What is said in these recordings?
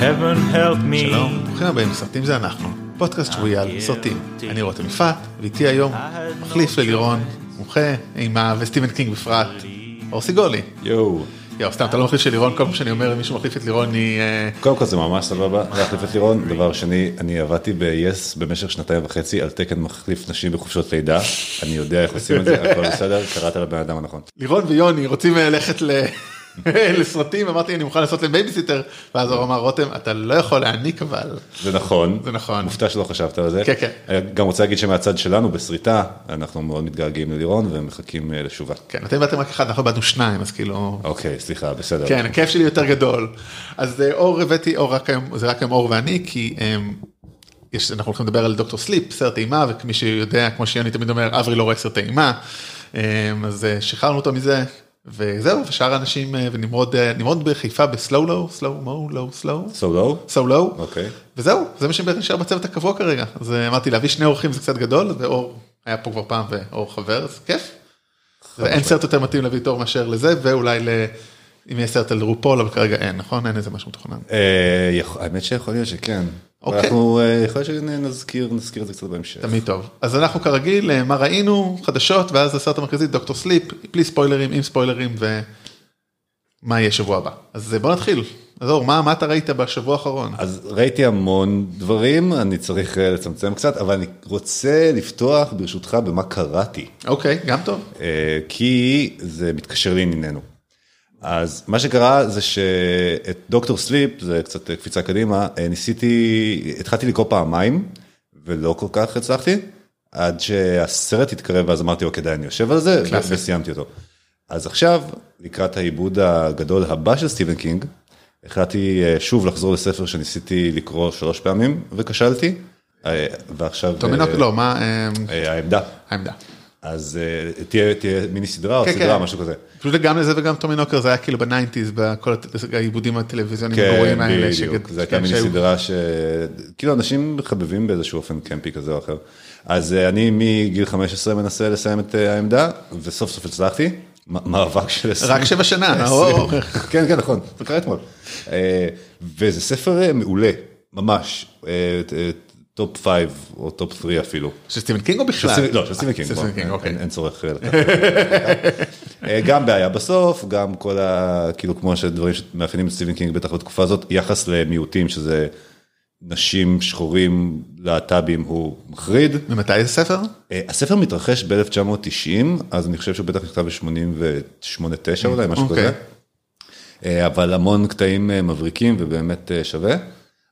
Heaven help me. שלום, ברוכים הבאים לסרטים זה אנחנו, פודקאסט שבועי על סרטים. אני רותם יפעת, ואיתי היום מחליף ללירון, מומחה, אימה וסטיבן קינג בפרט, אור סיגולי. יואו. יואו, סתם, אתה לא מחליף של לירון, כל פעם שאני אומר מישהו מחליף את לירון, היא... אה, קודם כל זה ממש סבבה להחליף את לירון. דבר שני, אני עבדתי ב-yes במשך שנתיים וחצי על תקן מחליף נשים בחופשות לידה. אני יודע איך עושים את זה, הכל בסדר, קראת לבן אדם הנכון. לירון ויוני רוצים אה, ללכת ל... לסרטים, אמרתי אני מוכן לעשות להם בייביסיטר, ואז הוא אמר רותם, אתה לא יכול להעניק אבל. זה נכון. זה נכון. מופתע שלא חשבת על זה. כן, כן. גם רוצה להגיד שמהצד שלנו בסריטה, אנחנו מאוד מתגעגעים ללירון ומחכים אה, לשובה. כן, אתם באתם רק אחד, אנחנו באנו שניים, אז כאילו... אוקיי, סליחה, בסדר. כן, הכיף שלי יותר גדול. אז אה, אור הבאתי, אור רק היום, זה רק היום אור ואני, כי אמ, יש, אנחנו הולכים לדבר על דוקטור סליפ, סרט אימה, וכמי שיודע, כמו שיוני תמיד אומר, אברי לא רואה סרט אימה, אמ, אז אה, שחררנו אותו מזה, וזהו, ושאר האנשים, אה, ונמרוד אה, נמרוד בחיפה ב slow low, slow mo, low slow, solo? slow low, אוקיי. וזהו, זה מה שבעצם נשאר בצוות הקבוע כרגע, אז אה, אמרתי להביא שני אורחים זה קצת גדול, ואור היה פה כבר פעם, ואור חבר, אז כיף. ואין סרט יותר מתאים להביא את אור מאשר לזה, ואולי ל... אם יהיה סרט על רופול, אבל כרגע אין, נכון? אין איזה משהו מתוכנן. האמת שיכול להיות שכן. אוקיי. אנחנו, אה, יכול להיות שנזכיר, נזכיר את זה קצת בהמשך. תמיד טוב. אז אנחנו כרגיל, אה, מה ראינו, חדשות, ואז הסרט המרכזי, דוקטור סליפ, בלי ספוילרים, עם ספוילרים, ומה יהיה שבוע הבא. אז אה, בוא נתחיל. אז אור, מה, מה אתה ראית בשבוע האחרון? אז ראיתי המון דברים, אני צריך לצמצם קצת, אבל אני רוצה לפתוח ברשותך במה קראתי, אוקיי, גם טוב. כי זה מתקשר לענייננו. אז מה שקרה זה שאת דוקטור סליפ, זה קצת קפיצה קדימה, אה, ניסיתי, התחלתי לקרוא פעמיים, ולא כל כך הצלחתי, עד שהסרט התקרב, ואז אמרתי, אוקיי, די, אני יושב על זה, קלאסי. וסיימתי אותו. אז עכשיו, לקראת העיבוד הגדול הבא של סטיבן קינג, החלטתי אה, שוב לחזור לספר שניסיתי לקרוא שלוש פעמים, וכשלתי, אה, ועכשיו... אה, לא, מה העמדה. העמדה? אז אה, תהיה, מיני סדרה או כן, סדרה, כן. משהו כזה. פשוט גם לזה וגם טומינוקרס זה היה כאילו ב nineties, בכל העיבודים הטלוויזיוניים הגרועים האלה. כן, בדיוק, זו הייתה כן, מיני סדרה ש... כאילו אנשים מחבבים באיזשהו אופן קמפי כזה או אחר. אז אה, אני מגיל 15 מנסה לסיים את אה, העמדה, וסוף סוף הצלחתי. מאבק של 20. רק שבע שנה. כן, כן, נכון, זה קרה אתמול. וזה ספר מעולה, ממש. top 5 או top 3 אפילו. של סטיבן קינג או בכלל? לא, של סטיבן קינג, אין- אוקיי. צורך אה, לקחת. אה, גם בעיה בסוף, גם כל ה... כאילו כמו שדברים שמאפיינים את סטיבן קינג בטח בתקופה הזאת, יחס למיעוטים שזה נשים, שחורים, להט"בים הוא מחריד. ומתי זה ספר? אה, הספר מתרחש ב-1990, אז אני חושב שהוא בטח נכתב ב-88-9 אולי, משהו אוקיי. כזה. אבל המון קטעים מבריקים ובאמת שווה.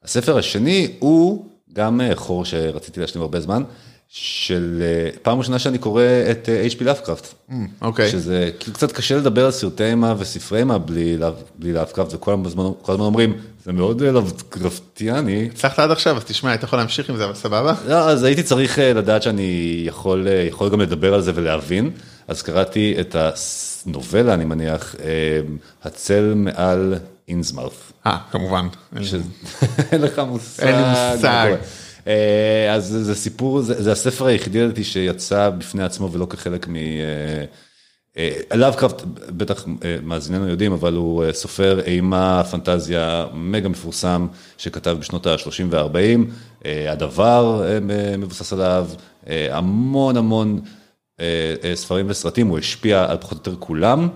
הספר השני הוא גם אה, חור שרציתי להשלים הרבה זמן, של אה, פעם ראשונה שאני קורא את אה, H.P. לאבקראפט. אוקיי. שזה כאילו קצת קשה לדבר על סרטי אימה וספרי אימה בלי לאבקראפט, וכל הזמן כל הזמן אומרים, זה מאוד לאבקראפטיאני. הצלחת עד עכשיו, אז תשמע, היית יכול להמשיך עם זה, אבל סבבה? לא, אז הייתי צריך לדעת שאני יכול, יכול גם לדבר על זה ולהבין, אז קראתי את הנובלה, אני מניח, הצל מעל אינסמאוף. אה, כמובן. אין לך מושג. אין לי מושג. אה, אז זה- סיפור, זה זה הספר היחידי לדעתי שיצא בפני עצמו ולא כחלק מ... לאבקראפט, בטח אה, מאזיננו יודעים, אבל הוא אה, סופר אימה, פנטזיה מגה מפורסם, שכתב בשנות ה-30 וה-40, הדבר אה, מבוסס עליו, אה, המון המון אה, אה, ספרים וסרטים, הוא השפיע על פחות או יותר כולם,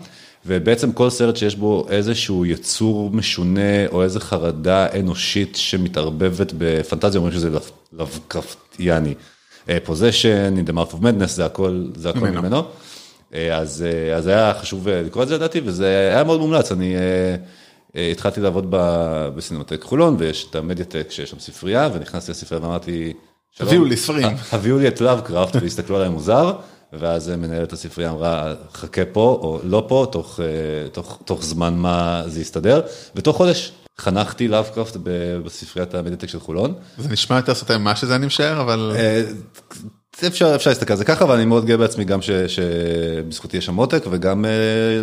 ובעצם כל סרט שיש בו איזשהו יצור משונה, או איזה חרדה אנושית שמתערבבת בפנטזיה, אומרים שזה לאבקראפטיאני. possession, in the mouth of madness, זה הכל, זה הכל ממנו. ממנו. אה, אז, אה, אז היה חשוב אה, לקרוא את זה לדעתי, וזה היה מאוד מומלץ, אני אה, אה, התחלתי לעבוד ב- בסינמטק חולון, ויש את המדיאטק שיש שם ספרייה, ונכנסתי לספרייה ואמרתי, "שלום, תביאו לי ספרים." הביאו לי את לאבקראפט, והסתכלו עליי מוזר, ואז מנהלת הספרייה אמרה, חכה פה, או לא פה, תוך, אה, תוך, תוך זמן מה זה יסתדר, ותוך חודש חנכתי לאבקראפט בספריית המדיאטק של חולון. זה נשמע יותר סרטי מה שזה אני משער, אבל אה, אפשר אפשר להסתכל על זה ככה, אבל אני מאוד גאה בעצמי גם ש- שבזכותי יש שם עותק וגם אה,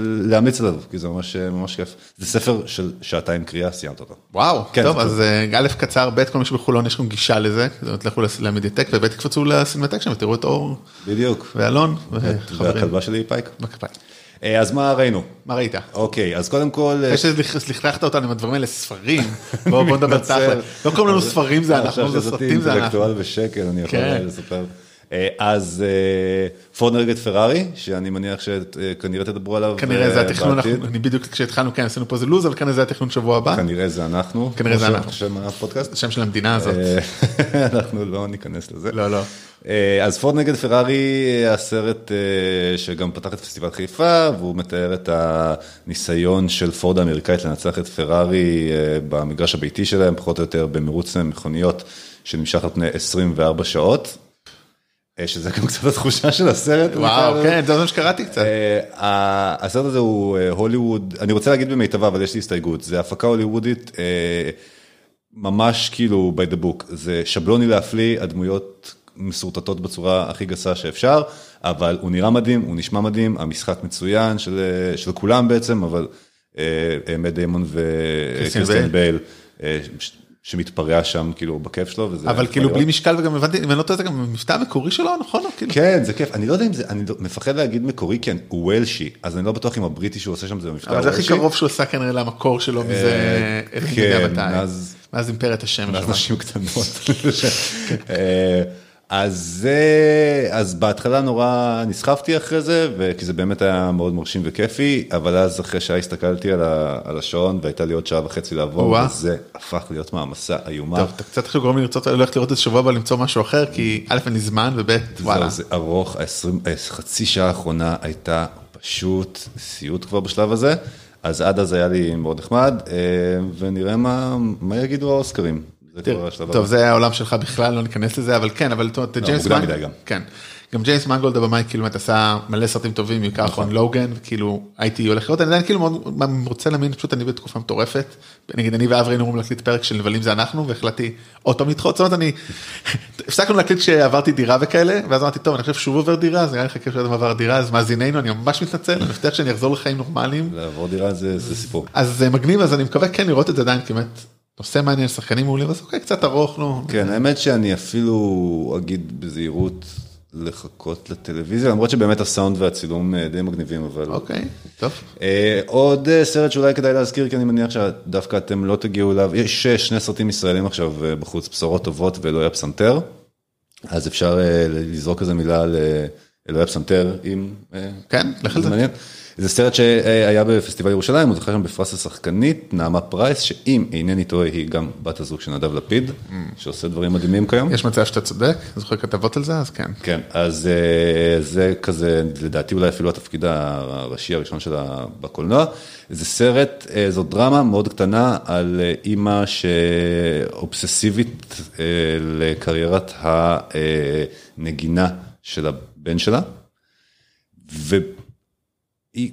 להמליץ עליו, כי זה ממש אה, ממש כיף. זה ספר של שעתיים קריאה, סיימת אותו. וואו, כן, טוב, אז אה, א' קצר, ב' כל מי שבחולון יש לכם גישה לזה, זאת אומרת לכו למדיטק וב' תקפצו לסינמטק שם ותראו את אור בדיוק. ואלון והכלבה שלי פייק. בכפיים. אה, אז מה ראינו? מה ראית? אוקיי, אז קודם כל... אחרי שלכלכת אותנו עם הדברים האלה, ספרים, בואו בוא נדבר. תכל'ס. לא קוראים לנו ספרים זה אנחנו, זה סרטים זה אנחנו. אינטלקטואל בשקל, אני יכול כן. לספר. אה, אז אה, פורד נגד פרארי, שאני מניח שכנראה תדברו עליו כנראה זה אה, התכנון. אני בדיוק כשהתחלנו, כן, עשינו פה איזה לו"ז, אבל כנראה זה התכנון שבוע הבא, כנראה זה אנחנו. כנראה זה אנחנו. שם הפודקאסט. השם של המדינה הזאת. אה, אנחנו לא ניכנס לזה. לא, לא. אה, אז פורד נגד פרארי, אה, הסרט אה, שגם פתח את פסטיבל חיפה, והוא מתאר את הניסיון של פורד האמריקאית לנצח את פרארי אה, במגרש הביתי שלהם, פחות או יותר במרוץ מכוניות שנמשך על פני 24 שעות. אה, שזה גם קצת התחושה של הסרט. וואו, כן, זה מה שקראתי קצת. אה, הסרט הזה הוא אה, הוליווד, אני רוצה להגיד במיטבה, אבל יש לי הסתייגות, זה הפקה הוליוודית ממש כאילו by the book, זה שבלוני להפליא, הדמויות משורטטות בצורה הכי גסה שאפשר, אבל הוא נראה מדהים, הוא נשמע מדהים, המשחק מצוין של, של כולם בעצם, אבל מאט דיימון קריסטיאן וקריסטיאן בייל, שמתפרע שם כאילו בכיף שלו, וזה אבל כאילו. בלי משקל וגם הבנתי, אם אני לא טועה, זה גם המבטא המקורי שלו, נכון? כאילו- כן, זה כיף, אני לא יודע אם זה, אני לא- מפחד להגיד מקורי, כי הוא וולשי, אז אני לא בטוח אם הבריטי שהוא עושה שם זה מבטא אבל זה הכי וולשי. קרוב שהוא עשה כנראה למקור שלו מזה, יודע כן, מאז אימפריית השמש. מאז. נשים קטנות. אה, אז זה, אז בהתחלה נורא נסחפתי אחרי זה, כי זה באמת היה מאוד מרשים וכיפי, אבל אז אחרי שעה הסתכלתי על ה- על השעון והייתה לי עוד שעה וחצי לעבור, וואה. וזה הפך להיות מעמסה איומה. טוב, אתה קצת עכשיו גורם לי לרצות ללכת לראות את זה שבוע הבא למצוא משהו אחר, כי א' אין לי זמן וב' וואלה. זה ארוך, ה-20 חצי שעה האחרונה הייתה פשוט סיוט כבר בשלב הזה, אז עד אז היה לי מאוד נחמד, אה, ונראה מה מה יגידו האוסקרים. טוב. זה העולם שלך בכלל לא ניכנס לזה אבל כן אבל אומרת, ג'יימס. כן. גם ג'יימס מנגולד הבמאי כאילו באמת עשה מלא סרטים טובים בעיקר נכון. אחרון לוגן כאילו הייתי הולך לראות אני עדיין כאילו מאוד רוצה להאמין פשוט אני בתקופה מטורפת נגיד אני ואברי היינו אמורים להקליט פרק של נבלים זה אנחנו והחלטתי עוד פעם לדחות זאת אומרת אני הפסקנו להקליט כשעברתי דירה וכאלה ואז אמרתי טוב אני חושב שוב עובר דירה אז נראה לי חכה שאדם עבר דירה אז מאזיננו אני ממש מתנצל אני מבטיח שאני אחזור לחיים נורמליים לעבור דירה זה סיפור. אז זה מגניב אז אני מקווה כן לראות את זה עדיין באמת נושא מעניין שחקנים מעולים אז אוקיי קצת ארוך נו. כן, האמת שאני אפילו אגיד בזהירות לחכות לטלוויזיה, למרות שבאמת הסאונד והצילום אה, די מגניבים, אבל... אוקיי טוב. אה, עוד אה, סרט שאולי כדאי להזכיר, כי אני מניח שדווקא אתם לא תגיעו אליו, יש שני סרטים ישראלים עכשיו בחוץ, בשורות טובות ואלוהי הפסנתר, אז אפשר לזרוק איזה מילה על אלוהי הפסנתר, אם... כן, לך על זה. זה סרט שהיה בפסטיבל ירושלים, הוא זכה שם בפרס השחקנית, נעמה פרייס, שאם אינני טועה, היא גם בת הזוג של נדב לפיד, שעושה דברים מדהימים כיום. יש מצב שאתה צודק, זוכר כתבות על זה, אז כן. כן, אז אה, זה כזה, לדעתי אולי אפילו התפקיד הראשי הראשון שלה בקולנוע. זה סרט, אה, זו דרמה מאוד קטנה על אה, אימא שאובססיבית לקריירת הנגינה של הבן שלה. והיא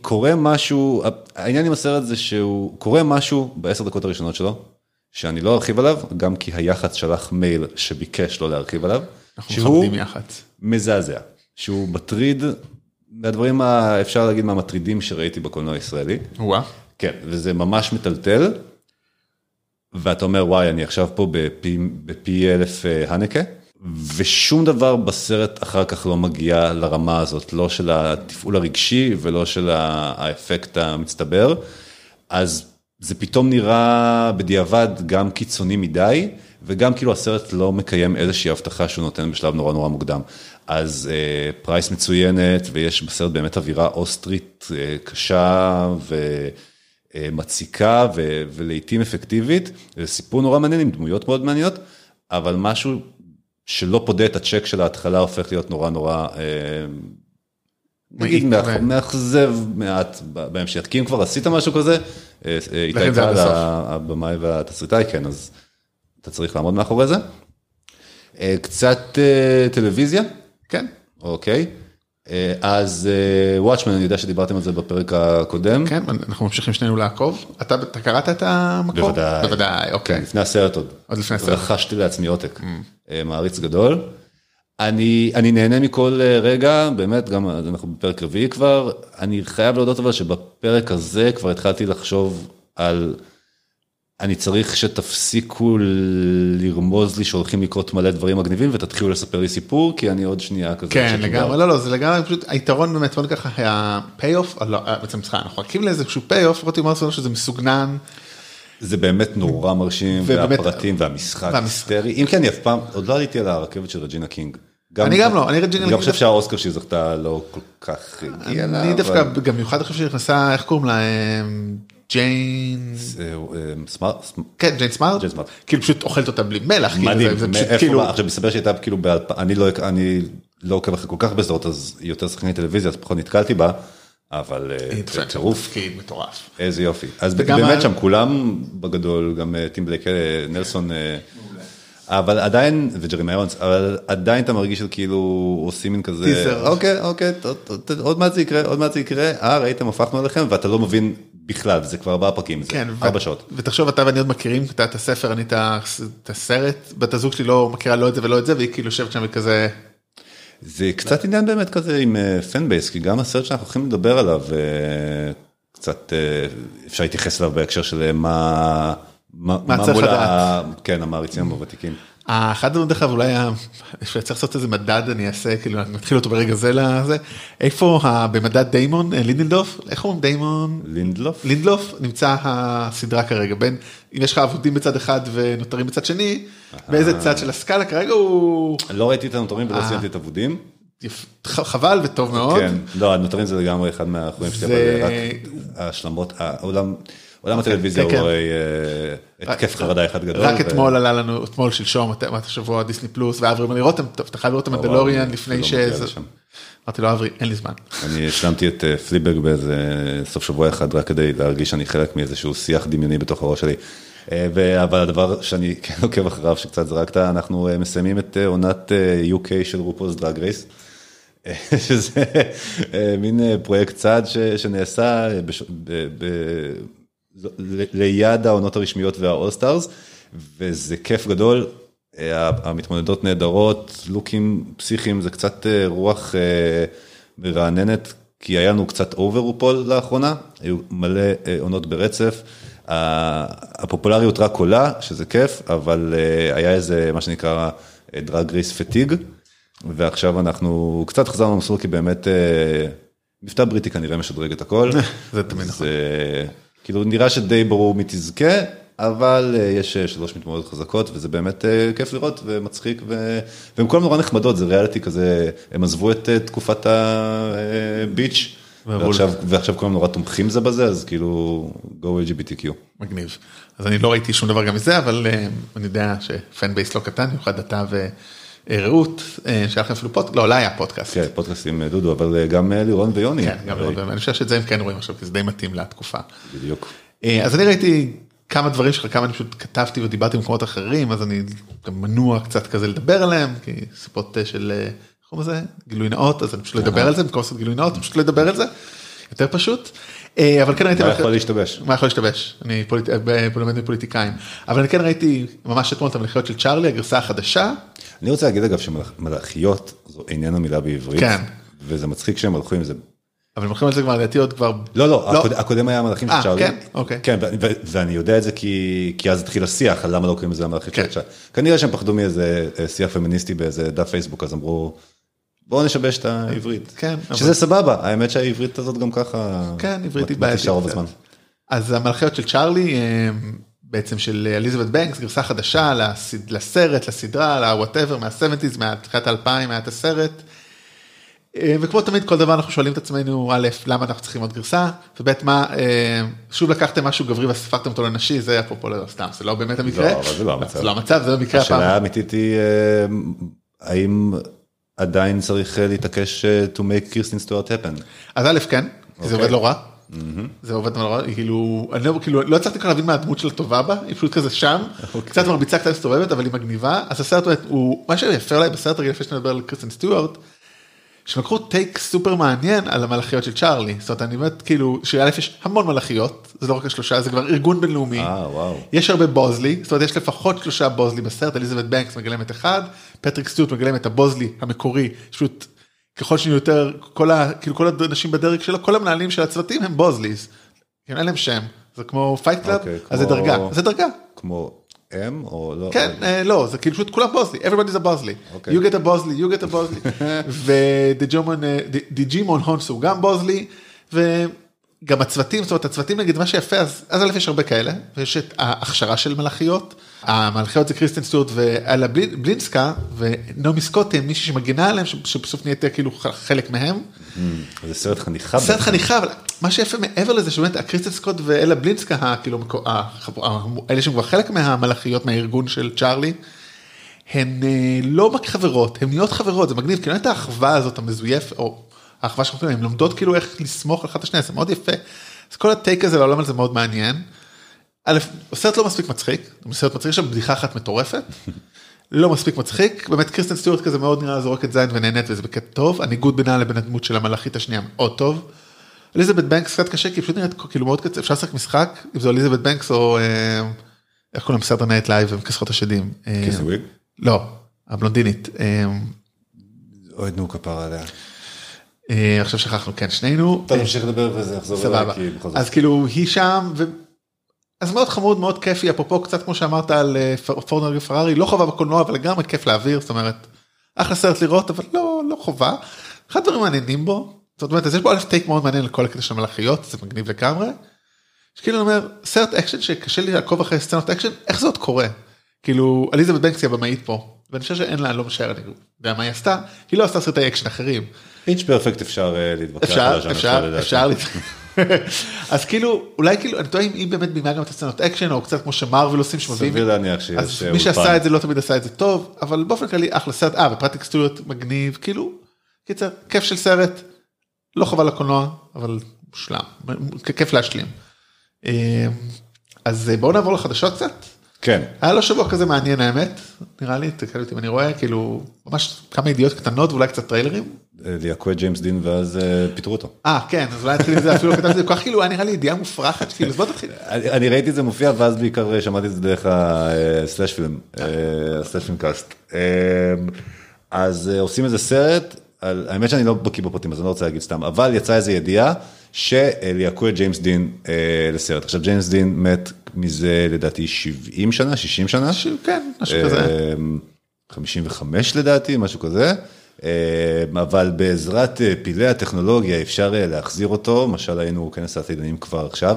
קורה משהו, העניין עם הסרט זה שהוא קורה משהו בעשר דקות הראשונות שלו, שאני לא ארחיב עליו, גם כי היח"צ שלח מייל שביקש לא להרחיב עליו. אנחנו מכבדים יח"צ. מזעזע, שהוא מטריד, מהדברים האפשר להגיד מהמטרידים שראיתי בקולנוע הישראלי. וואה. כן, וזה ממש מטלטל, ואתה אומר וואי אני עכשיו פה בפי, בפי אלף אה, הנקה, ושום דבר בסרט אחר כך לא מגיע לרמה הזאת, לא של התפעול הרגשי ולא של האפקט המצטבר, אז זה פתאום נראה בדיעבד גם קיצוני מדי, וגם כאילו הסרט לא מקיים איזושהי הבטחה שהוא נותן בשלב נורא נורא מוקדם. אז אה, פרייס מצוינת, ויש בסרט באמת אווירה אוסטרית אה, קשה ומציקה ו- ולעיתים אפקטיבית. זה סיפור נורא מעניין עם דמויות מאוד מעניינות, אבל משהו שלא פודה את הצ'ק של ההתחלה הופך להיות נורא נורא, אה, נגיד מאכזב מעט בהמשך, כי אם כבר עשית משהו כזה, אה, אה, איתי קהל. הבמאי והתסריטאי, כן, אז אתה צריך לעמוד מאחורי זה. קצת טלוויזיה, כן. אוקיי. אה, אז וואטשמן, אני יודע שדיברתם על זה בפרק הקודם. כן, אנחנו ממשיכים שנינו לעקוב. אתה קראת את המקור? בוודאי. בוודאי, אוקיי. לפני הסרט עוד. עוד לפני הסרט. רכשתי לעצמי עותק. אה, מעריץ גדול. אני, אני נהנה מכל אה, רגע, באמת, גם אנחנו בפרק רביעי כבר. אני חייב להודות אבל שבפרק הזה כבר התחלתי לחשוב על אני צריך שתפסיקו לרמוז לי שהולכים לקרות מלא דברים מגניבים ותתחילו לספר לי סיפור כי אני עוד שנייה כזה. כן לגמרי לא לא זה לגמרי פשוט היתרון באמת בוא ניקח ה pay off לא, בעצם סליחה אנחנו מחכים לאיזשהו pay off עם ארסנל שזה מסוגנן. זה באמת נורא מרשים והפרטים והמשחק. היסטרי אם כי אני אף פעם עוד לא עליתי על הרכבת של רג'ינה קינג. אני גם לא, אני רג'ינה אני גם קינג חושב דווקא- שהאוסקר שהיא זכתה לא כל כך הגיע לה. אני דווקא גם במיוחד עכשיו שנכנסה איך קוראים לה אמ, ג'יין זהו, אה, סמארט, כן ג'יין סמארט. כאילו פשוט אוכלת אותה בלי מלח כאילו, כאילו? עכשיו מסתבר שהייתה כאילו. אני לא אני לא עוקב אחרי כל כך סדרות אז היא יותר שחקנית טלוויזיה אז פחות נתקלתי בה. אבל אה, טירוף מטורף. איזה יופי אז באמת שם כולם בגדול גם אה, טים אה, נלסון אה, אבל עדיין וג'רמי איירונס אבל עדיין אתה מרגיש כאילו עושים מין כזה. אוקיי אוקיי עוד מעט זה יקרה עוד מעט זה יקרה אה ראיתם הפכנו עליכם ואתה לא מבין בכלל זה כבר ארבעה פרקים זה כן, ארבע ו- שעות. ותחשוב אתה ואני עוד מכירים אתה את הספר אני את הסרט בת הזוג שלי לא מכירה לא את זה ולא את זה והיא כאילו יושבת שם וכזה זה קצת עניין באמת כזה עם פן בייס כי גם הסרט שאנחנו הולכים לדבר עליו אה, קצת אה, אפשר להתייחס אליו בהקשר של אה, מה מה מה מה צריך לדעת. כן המעריצים הוותיקים. אחד הדברים דרך אגב אולי צריך לעשות איזה מדד אני אעשה כאילו אני מתחיל אותו ברגע זה לזה. איפה במדד דיימון אה, לינדלדוף איך אומרים? דיימון? לינדלוף לינדלוף נמצא הסדרה כרגע. בין אם יש לך אבודים בצד אחד ונותרים בצד שני באיזה צד של הסקאלה כרגע הוא לא ראיתי את הנותרים ולא אה. סיימתי את ח- חבל וטוב מאוד. כן. לא הנותרים זה לגמרי אחד מהאחרונים שלי אבל רק ההשלמות העולם עולם הטלוויזיה כן, הוא כן. הרי אה, התקף חרדה אחד גדול. רק אתמול עלה לנו אתמול שלשום את השבוע דיסני פלוס ואברי אומר לי רותם אתה חייב לראות את המנדלוריאן וואו, לפני לא ש... אמרתי לו אברי אין לי זמן. אני השלמתי את אה, פליבג באיזה סוף שבוע אחד רק כדי להרגיש שאני חלק מאיזשהו שיח דמיוני בתוך הראש שלי. אה, אבל הדבר שאני כן עוקב אחריו שקצת זרקת, אנחנו אה, מסיימים את אה, עונת אה, UK של רופוס דרג רייס. אה, שזה אה, מין אה, פרויקט צד ש- שנעשה אה, בש- ב- ב- ל- ליד העונות הרשמיות וה All Stars, וזה כיף גדול. אה, המתמודדות נהדרות, לוקים פסיכיים, זה קצת אה, רוח אה, מרעננת, כי היה לנו קצת over רופול לאחרונה, היו מלא עונות ברצף. הפופולריות רק עולה, שזה כיף, אבל היה איזה, מה שנקרא, דרג רייס פטיג, ועכשיו אנחנו קצת חזרנו למסלול, כי באמת, מבטא בריטי כנראה משדרג את הכל. זה תמיד נכון. כאילו נראה שדי ברור מי תזכה, אבל אה, יש אה, שלוש מתמודדות חזקות וזה באמת אה, כיף לראות ומצחיק ו- והן כולן נורא נחמדות, זה ריאליטי כזה, הם עזבו את תקופת הביץ' ועכשיו, ועכשיו כולם נורא תומכים זה בזה, אז כאילו go LGBTQ. מגניב. אז אני לא ראיתי שום דבר גם מזה אבל אני יודע ש fan base לא קטן במיוחד אתה ורעות אה, שהיה לכם אפילו פודקאסט לא אולי היה פודקאסט. כן, פודקאסט עם דודו, אבל אה, גם אה, לירון ויוני. כן, גם לא, ואני חושב שאת זה הם כן רואים עכשיו כי זה די מתאים לתקופה. בדיוק. אה, אז אני ראיתי כמה דברים שלך, כמה אני פשוט כתבתי ודיברתי במקומות אחרים, אז אני גם מנוע קצת כזה לדבר עליהם, כי סיפות אה, של, אה, איך קוראים לזה? גילוי נאות, אז אני פשוט לא אדבר על זה, במקום לעשות גילוי נאות, אני פשוט לא אדבר על זה, יותר פשוט. אה, אבל כן ראיתי... מה יכול להשתבש? מה יכול להשתבש? אני פוליט... אה, לומד מפוליטיקאים. אבל אני כן ראיתי ממש אתמול את המלכיות של צ'ארלי, הגרסה החדשה. אני רוצה להגיד אגב שמלאכיות זו איננה מילה בעברית. כן. וזה מצחיק שהם הלכו עם זה אבל הם הולכים על זה כבר לדעתי עוד כבר... לא, לא, הקוד- הקודם היה המלאכים של אה, צ'ארלי. כן? אוקיי. כן, ואני יודע את זה כי אז התחיל השיח על למה לא קוראים לזה המלאכים כן. של צ'ארלי. כנראה שהם פחדו מאיזה אה, שיח פמיניסטי באיזה דף פייסבוק, אז אמרו, בואו נשבש את העברית. כן, אבל- שזה סבבה, האמת שהעברית הזאת גם ככה... כן, עברית היא בעייתית. רוב. הזמן. אז המלכיות של צ'ארלי, בעצם של אליזבת בנקס, גרסה חדשה לסד- לסרט, לסדרה, ל-whatever, מה-70's, מתחילת 2000, היה את הסרט. אה, וכמו תמיד, כל דבר אנחנו שואלים את עצמנו, א', למה אנחנו צריכים עוד גרסה, וב', מה, אה, שוב לקחתם משהו גברי והפכתם אותו לנשי, זה אפרופו לא סתם, זה לא באמת המקרה. לא, אבל זה לא המצב. זה לא המצב, זה במקרה הפעם. השאלה האמיתית היא, אה, האם עדיין צריך אה, להתעקש אה, to make קירסטין סטוארט happen? אז א', כן, זה אוקיי. עובד לא רע. זה עובד רע, כאילו, אני לא, כאילו, לא הצלחתי כל להבין מה הדמות שלה טובה בה, היא פשוט כזה שם, אוקיי. קצת מרביצה, קצת מסתובבת, אבל היא מגניבה, אז הסרט הוא, מה שיפה אולי בסרט הרגיל, לפני שנדבר על קריסטן סטיוארט, שהם לקחו טייק סופר מעניין על המלאכיות של צ'ארלי, זאת אומרת, אני באמת, כאילו, שא' יש המון מלאכיות, זה לא רק השלושה, זה כבר ארגון בינלאומי, אה, וואו. יש הרבה בוזלי, זאת אומרת יש לפחות שלושה בוזלי בסרט, אליזבת בנקס מגלמת אחד, פטריק סטיוארט מגלם את הבוזלי המקורי, פשוט ככל שיהיו יותר, כל, ה, כאילו כל האנשים בדרג שלו, כל המנהלים של הצוותים הם בוזליז, כן, אין להם שם, זה כמו Fight Club, אוקיי, אז זה כמו- דרגה, זה דרגה. כמו אם או לא? כן, אה, לא, זה כאילו פשוט כולם בוזלי, everybody is a בוזלי. אוקיי. You get a בוזלי, you get a בוזלי. וג'ימון, ג'ימון הונסו הוא גם בוזלי, וגם הצוותים, זאת אומרת הצוותים נגיד מה שיפה, אז אז א' יש הרבה כאלה, ויש את ההכשרה של מלאכיות, המלאכיות זה קריסטן סטוט ואלה בלינסקה, ונעמי סקוט הם מישהי שמגינה עליהם, שבסוף נהייתה כאילו חלק מהם. זה סרט חניכה. סרט חניכה, אבל מה שיפה מעבר לזה שבאמת הקריסטן סקוט ואלה בלינסקה, כאילו, אלה שהם כבר חלק מהמלאכיות מהארגון של צ'ארלי, הן אה, לא רק חברות, הן נהיות חברות, זה מגניב, כאילו את האחווה הזאת המזויפת, או האחווה שאנחנו קוראים, הן לומדות כאילו איך לסמוך על אחת השנייה, זה מאוד יפה. אז כל ה take הזה לעולם הזה מאוד מעניין. א', הסרט לא מספיק מצחיק, הוא סרט מצחיק, שם בדיחה אחת מטורפת. לא מספיק מצחיק, באמת קריסטן סטיוארט כזה מאוד נראה זורקת זין ונהנית וזה בקטע טוב, הניגוד בינה לבין הדמות של המלאכית השנייה מאוד טוב. אליזבת בנקס קצת קשה כי פשוט נראית כאילו מאוד קצת, אפשר לשחק משחק, אם זו אליזבת בנקס או אה, איך קוראים לסרט ה Night Live ומכסחות השדים. אה, קריסטן וויג? לא, הבלונדינית. אה, אוי נו כפרה עליה. אה, עכשיו שכחנו, כן, שנינו. טוב אה, נמשיך לדבר וזה יחזור סבבה. אליזבת. אז כאילו היא שם. אז מאוד חמוד, מאוד כיפי, אפרופו קצת כמו שאמרת על אה, פורד ופרארי, לא חובה בקולנוע, אבל לגמרי כיף להעביר, זאת אומרת, אחלה סרט לראות, אבל לא, לא חובה. אחד הדברים מעניינים בו, זאת אומרת, אז יש בו א' take מאוד מעניין לכל הקטע של המלאכיות, זה מגניב לגמרי. שכאילו אני אומר, סרט אקשן שקשה לי לעקוב אחרי סצנות אקשן, איך זה עוד קורה? כאילו, אליזבת בנקס היא הבמאית פה, ואני חושב שאין לה, לא משער, אני יודע מה היא עשתה, היא לא עשתה סרטי אקשן אחרים. פיץ' פרפקט אפשר אה, להתווכח אפשר, אפשר. אפשר, אז כאילו, אולי כאילו, אני טועה אם באמת בימה גם את הסצנות אקשן, או קצת כמו שמארוול עושים שמביאים, סביר להניח שיש אז מי שעשה. את זה לא תמיד עשה את זה טוב, אבל באופן כללי אחלה סרט, אה, ופרט טקסטוריות מגניב, כאילו, קיצר, כיף של סרט, לא חבל לקולנוע, אבל מושלם, כיף להשלים. אה, אז אה, בואו נעבור לחדשות קצת. כן. היה לו שבוע כזה מעניין האמת, נראה לי, תקן אותי אם אני רואה, כאילו, ממש כמה ידיעות קטנות ואולי קצת טריילרים. אה, ליהקו את ג'יימס דין ואז אה, פיטרו אותו. אה כן אז אולי נתחיל עם זה אפילו כתבתי את זה כל כך כאילו היה נראה לי ידיעה מופרכת כאילו אז בוא תתחיל. אני ראיתי את זה מופיע ואז בעיקר אה, שמעתי את זה דרך הסלאש פילם, הסלאש פילם קאסט. אה, אז אה, עושים איזה סרט, האמת שאני לא בקיא בפרטים אז אני לא רוצה להגיד סתם, אבל יצאה איזה ידיעה שליהקו את ג'יימס דין אה, לסרט. עכשיו ג'יימס דין מת מזה לדעתי 70 שנה, 60 שנה. כן משהו כזה. אמ, 55 לדעתי, משהו כזה. אמ, אבל בעזרת אה, פילי הטכנולוגיה אפשר אה, להחזיר אותו, למשל היינו בכנס העתידנים כבר עכשיו,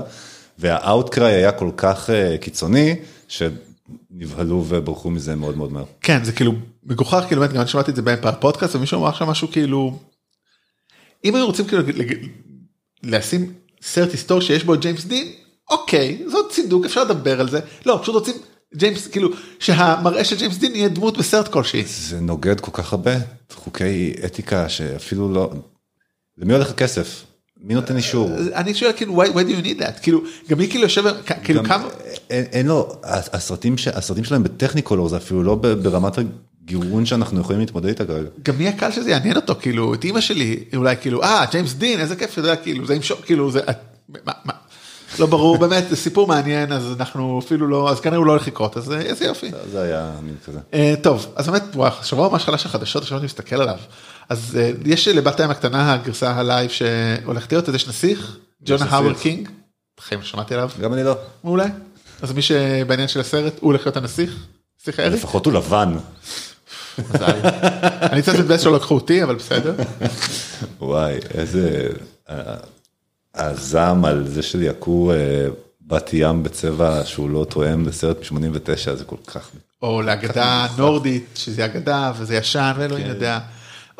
והאוטקריי היה כל כך אה, קיצוני, שנבהלו וברחו מזה מאוד מאוד מהר. כן זה כאילו מגוחך כאילו גם אני שמעתי את זה בפודקאסט ומישהו אמר שם משהו כאילו. אם היו רוצים כאילו לשים סרט היסטורי שיש בו את ג'יימס דין אוקיי זה עוד צידוק אפשר לדבר על זה לא פשוט רוצים ג'יימס כאילו שהמראה של ג'יימס דין יהיה דמות בסרט כלשהי. זה נוגד כל כך הרבה חוקי אתיקה שאפילו לא... למי הולך הכסף? מי נותן אישור? אני שואל כאילו why, why do you need that כאילו גם היא כאילו יושב כאילו כמה אין, אין לו, הסרטים, ש- הסרטים שלהם בטכניקולור זה אפילו לא ברמת הגירון שאנחנו יכולים להתמודד איתה כרגע. גם מי הקהל שזה יעניין אותו כאילו את אימא שלי אולי כאילו אה ג'יימס דין איזה כיף אתה יודע כאילו זה שוק כאילו זה מה, מה, לא ברור באמת זה סיפור מעניין אז אנחנו אפילו לא אז כנראה הוא לא הולך לקרות אז אה, איזה יופי. זה היה מין כזה. אה, טוב אז באמת וואו שבוע ממש חלש החדשות עכשיו אני מסתכל עליו אז אה, יש לבת הים הקטנה הגרסה ה live שהולכת להיות אז יש נסיך ג'ונה. האוור קינג. בחיים שמעתי עליו גם אני לא. מעולה אז מי שבעניין של הסרט הוא הולך להיות הנסיך. נסיך הארי. לפחות הוא לבן. מזל. אני קצת מתבאס שלא לקחו אותי אבל בסדר. וואי, איזה... אה, הזעם על זה שליעקו אה, בת ים בצבע שהוא לא תואם לסרט מ-89 זה כל כך... או להגדה נורדית שזה אגדה וזה ישן ואלוהים כן. יודע.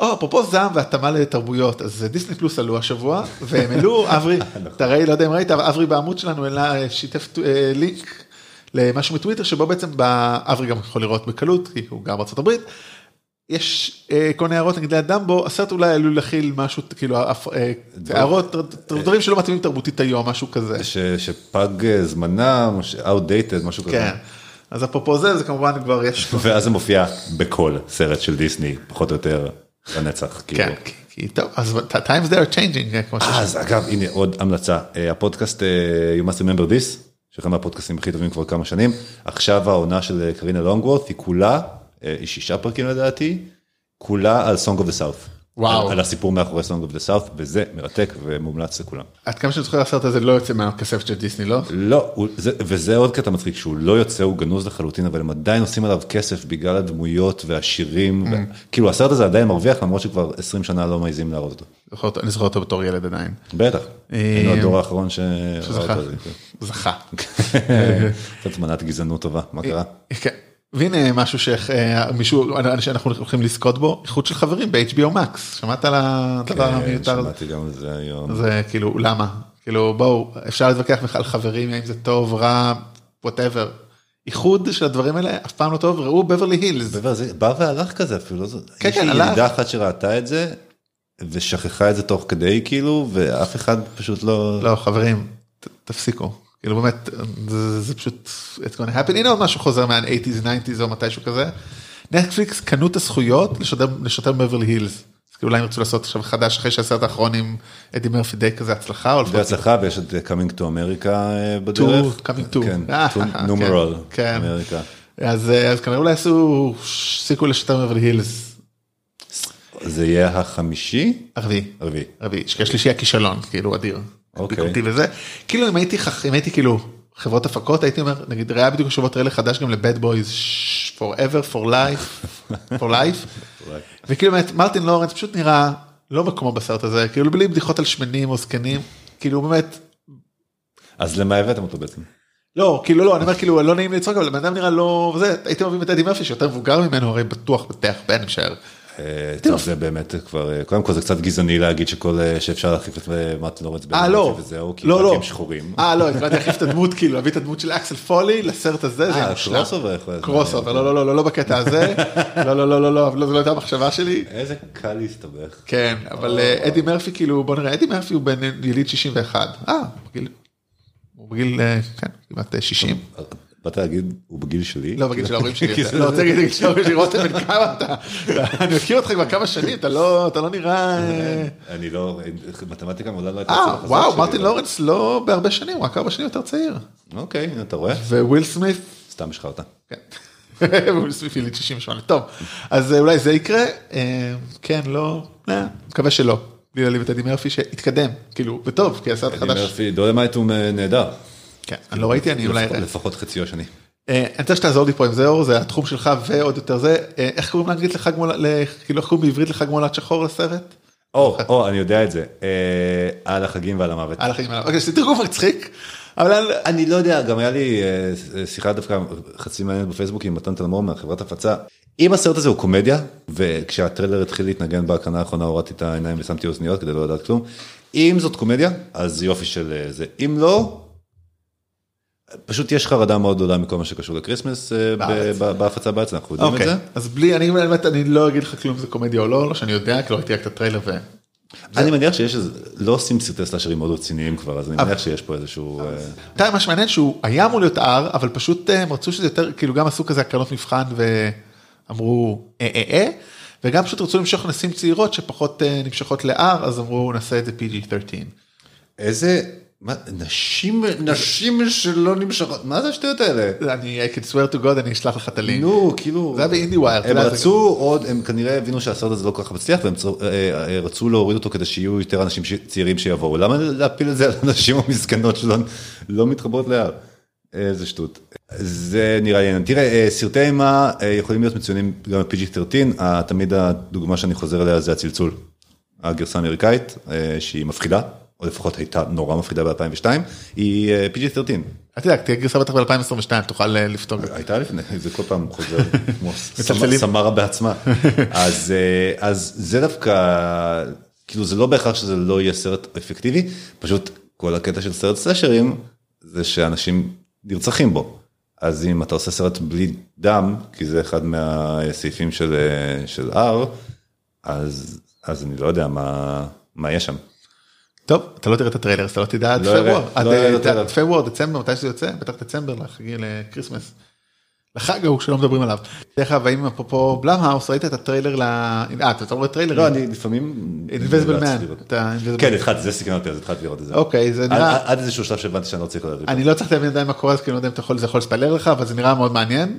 או אפרופו זעם והתאמה לתרבויות אז דיסני פלוס עלו השבוע והם העלו אברי נכון. אתה ראי לא יודע אם ראית אבל אברי בעמוד שלנו שיתף טו- אה, לינק למשהו מטוויטר שבו בעצם אברי גם יכול לראות בקלות כי הוא גר בארצות הברית. יש אה, כל מיני הערות ליד דמבו הסרט אולי עלול להכיל משהו כאילו הפ- אה, הערות דברים שלא מתאימים תרבותית היום משהו כזה. שפג אה, זמנם, outdated, משהו כזה. כן. אז אפרופו זה זה כמובן כבר יש ואז זה מופיע בכל סרט של דיסני, פחות או יותר, לנצח. כאילו. כן, כי טוב, אז times they are changing, אה. אז אגב, הנה עוד המלצה, אה, הפודקאסט אה, You must remember this, שאחד מהפודקאסטים הכי טובים כבר כמה שנים, עכשיו העונה של אה, קרינה לונגוורת היא כולה, אה, היא שישה פרקים לדעתי, כולה על Song of the South. וואו. על, על הסיפור מאחורי Song of the South, וזה מרתק ומומלץ לכולם. עד כמה שאני זוכר הסרט הזה לא יוצא מהכספת של דיסני, לא? לא, הוא, זה, וזה עוד קטע מצחיק, שהוא לא יוצא, הוא גנוז לחלוטין, אבל הם עדיין עושים עליו כסף בגלל הדמויות והשירים, ו... כאילו הסרט הזה עדיין מרוויח למרות שכבר 20 שנה לא מעזים להראות אותו. זוכר- אני זוכר אותו בתור ילד עדיין. בטח, היינו הדור האחרון שראה שזכה. אותו. זכה. קצת מנת גזענות טובה, מה קרה? כן. והנה משהו שמישהו, שאנחנו הולכים לזכות בו, איחוד של חברים ב-HBO Max. שמעת על הדבר כן, המיותר הזה? שמעתי גם על זה היום. זה כאילו, למה? כאילו, בואו, אפשר להתווכח בכלל חברים, האם זה טוב, רע, וואטאבר. איחוד של הדברים האלה אף פעם לא טוב, ראו בברלי הילס. זה בא והלך כזה אפילו, לא זו- כן, יש כן, לי הלך. ילידה אחת שראתה את זה, ושכחה את זה תוך כדי כאילו, ואף אחד פשוט לא... לא, חברים, תפסיקו. כאילו באמת, זה, זה פשוט, it's gonna happen. הנה עוד משהו חוזר מה-80's, 90's או מתישהו כזה. נטפליקס קנו את הזכויות לשדר, לשדר בברלי הילס. כאילו אולי הם ירצו לעשות עכשיו חדש אחרי שהסרט האחרון עם אדי מרפי די כזה הצלחה, או לפחות בהצלחה ויש את אה, Coming to America אה, בדרך. To, coming to. כן, אה, to כן, כן. אמריקה. אז, אה, אז כנראה אולי יעשו סיכוי לשדר בברלי הילס. זה יהיה החמישי? הרביעי. הרביעי. רביעי, השלישי הכישלון, כאילו אדיר. אוקיי. ביקורתי וזה. כאילו אם הייתי, אם הייתי כאילו חברות הפקות, הייתי אומר, נגיד, ראה בדיוק השבוע טריילר חדש גם ל Bad Boys, forever, for life, for life. וכאילו באמת, מרטין לורנס פשוט נראה לא במקומו בסרט הזה, כאילו בלי בדיחות על שמנים או זקנים, כאילו באמת, אז למה הבאתם אותו בעצם? לא, כאילו לא, אני אומר כאילו לא נעים לצחוק, אבל הבן אדם נראה לא, זה, הייתי מביא את אדי מרפי שיותר מבוגר ממנו, הרי בטוח בטח, בן משער. אה, טוב, זה באמת כבר, אה, קודם כל זה קצת גזעני להגיד שכל, אה, שאפשר להחליף את מרטין לורנס לא, וזהו, כי לא לא, פרקים שחורים. אה לא, התכוונתי להחליף את הדמות כאילו, להביא את הדמות של אקסל פולי לסרט הזה, זה מושלם. crossover יכול להיות. crossover, לא לא לא לא לא בקטע הזה, לא לא לא לא לא, לא, זו לא הייתה המחשבה שלי. איזה קל להסתבך. כן, אבל אדי מרפי כאילו, בוא נראה, אדי מרפי הוא בן יליד 61, אה, הוא בגיל, כן, כמעט אה, 60. באת להגיד, הוא בגיל שלי? לא בגיל של ההורים שלי, לא רוצה להגיד בגיל של ההורים שלי, רותם בן כמה אתה, אני מכיר אותך כבר כמה שנים, אתה לא אתה לא נראה, אה, אני לא, מתמטיקה מעולם לא הייתה אה הצד החזק וואו, מרטין אבל- לורנס לא בהרבה שנים, הוא רק ארבע שנים יותר צעיר, אוקיי, אתה רואה? וויל סמית? סתם השחרת. כן. וויל סמית יליד 68 טוב אז אה, אולי זה יקרה? אה, כן לא אה, מקווה שלא. בלי להעליב את אדי מרפי שהתקדם. כאילו וטוב כי הסרט אני החדש. מרפי, דולמייט הוא נהדר. כן אני לא ראיתי אני אולי לפחות- חציו השני. אה, אני רוצה שתעזור לי פה עם זה אור זה התחום שלך ועוד יותר זה אה, איך קוראים לאנגלית לחג מולד כאילו איך קוראים בעברית לחג מולד שחור לסרט. או, או, אני יודע את זה. אה, על החגים ועל המוות. על החיים עליו. אוקיי, זה תרגום מצחיק אבל אני לא יודע, גם היה לי שיחה דווקא חצי מעניינת בפייסבוק עם מתן תלמור מהחברת הפצה. אם הסרט הזה הוא קומדיה, וכשהטריילר התחיל להתנגן בהקרנה האחרונה הורדתי את העיניים ושמתי אוזניות כדי לא לדעת כלום. אם זאת קומדיה, אז יופי של זה. אם לא, פשוט יש חרדה מאוד גדולה מכל מה שקשור לקריסמס אה, בהפצה בארץ, אנחנו יודעים את אוקיי זה. אז בלי אני באמת אני לא אגיד לך כלום אם זה קומדיה או לא לא שאני יודע כי לא ראיתי רק את הטריילר ו... אני מניח שיש איזה, לא עושים סרטי סלאשרים מאוד רציניים כבר, אז אני מניח שיש פה איזשהו... אה, אתה מה שמעניין שהוא היה אמור להיות R אבל פשוט אה, הם רצו שזה יותר כאילו גם עשו כזה הקרנות מבחן ואמרו אה אה אה וגם פשוט רצו למשוך נשים צעירות שפחות נמשכות ל-R אז אמרו נעשה את זה PG-13. איזה, מה, נשים, נשים שלא נמשכות, מה זה השטויות האלה? אני I can swear to God אני אשלח לך את הלינק. נו, כאילו, זה היה באינדי ווייר. הם רצו עוד, הם כנראה הבינו שהסרט הזה לא כל כך מצליח, והם אה, אה, רצו להוריד אותו כדי שיהיו יותר אנשים צעירים שיבואו. למה להפיל את זה על הנשים המסכנות שלא לא מתחברות להר? איזה שטות. זה נראה לי עניין. תראה, אה, סרטי אימה אה, יכולים להיות מצוינים גם ב-PG-13, אה, תמיד הדוגמה שאני חוזר אליה זה הצלצול. הגרסה האמריקאית, אה, שהיא מפחידה, או לפחות הייתה נורא מפחידה ב-2002, היא אה, PG-13. אל תדאג תהיה גרסה בטח ב-2022 תוכל אה, לפתור. הייתה לפני, זה כל פעם חוזר כמו. סמרה בעצמה. אז, אה, אז זה דווקא, כאילו זה לא בהכרח שזה לא יהיה סרט אפקטיבי, פשוט כל הקטע של סרט סלשרים זה שאנשים נרצחים בו. אז אם אתה עושה סרט בלי דם, כי זה אחד מהסעיפים של, אה, של R, אז, אז אני לא יודע מה, מה יש שם. טוב אתה לא תראה את הטריילר אז אתה לא תדע עד לא פברואר. עד לא אה, הטריילר. פברואר דצמבר מתי שזה יוצא בטח דצמבר לקריסמס. לחג ההוא שלא מדברים עליו. דרך אגב האם אפרופו בלומהאוס ראית את הטריילר ל... אה אתה רואה טריילר? לא, אני לפעמים... Invisible Man. כן. התחלתי, זה סיכן אותי, אז התחלתי לראות את זה. אוקיי זה עד- נראה. עד איזשהו שלב שהבנתי שאני לא צריך לראות. אני לא צריך להבין עדיין מה קורה אז כי אני לא יודע אם אתה יכול לספיילר לך אבל זה נראה מאוד מעניין.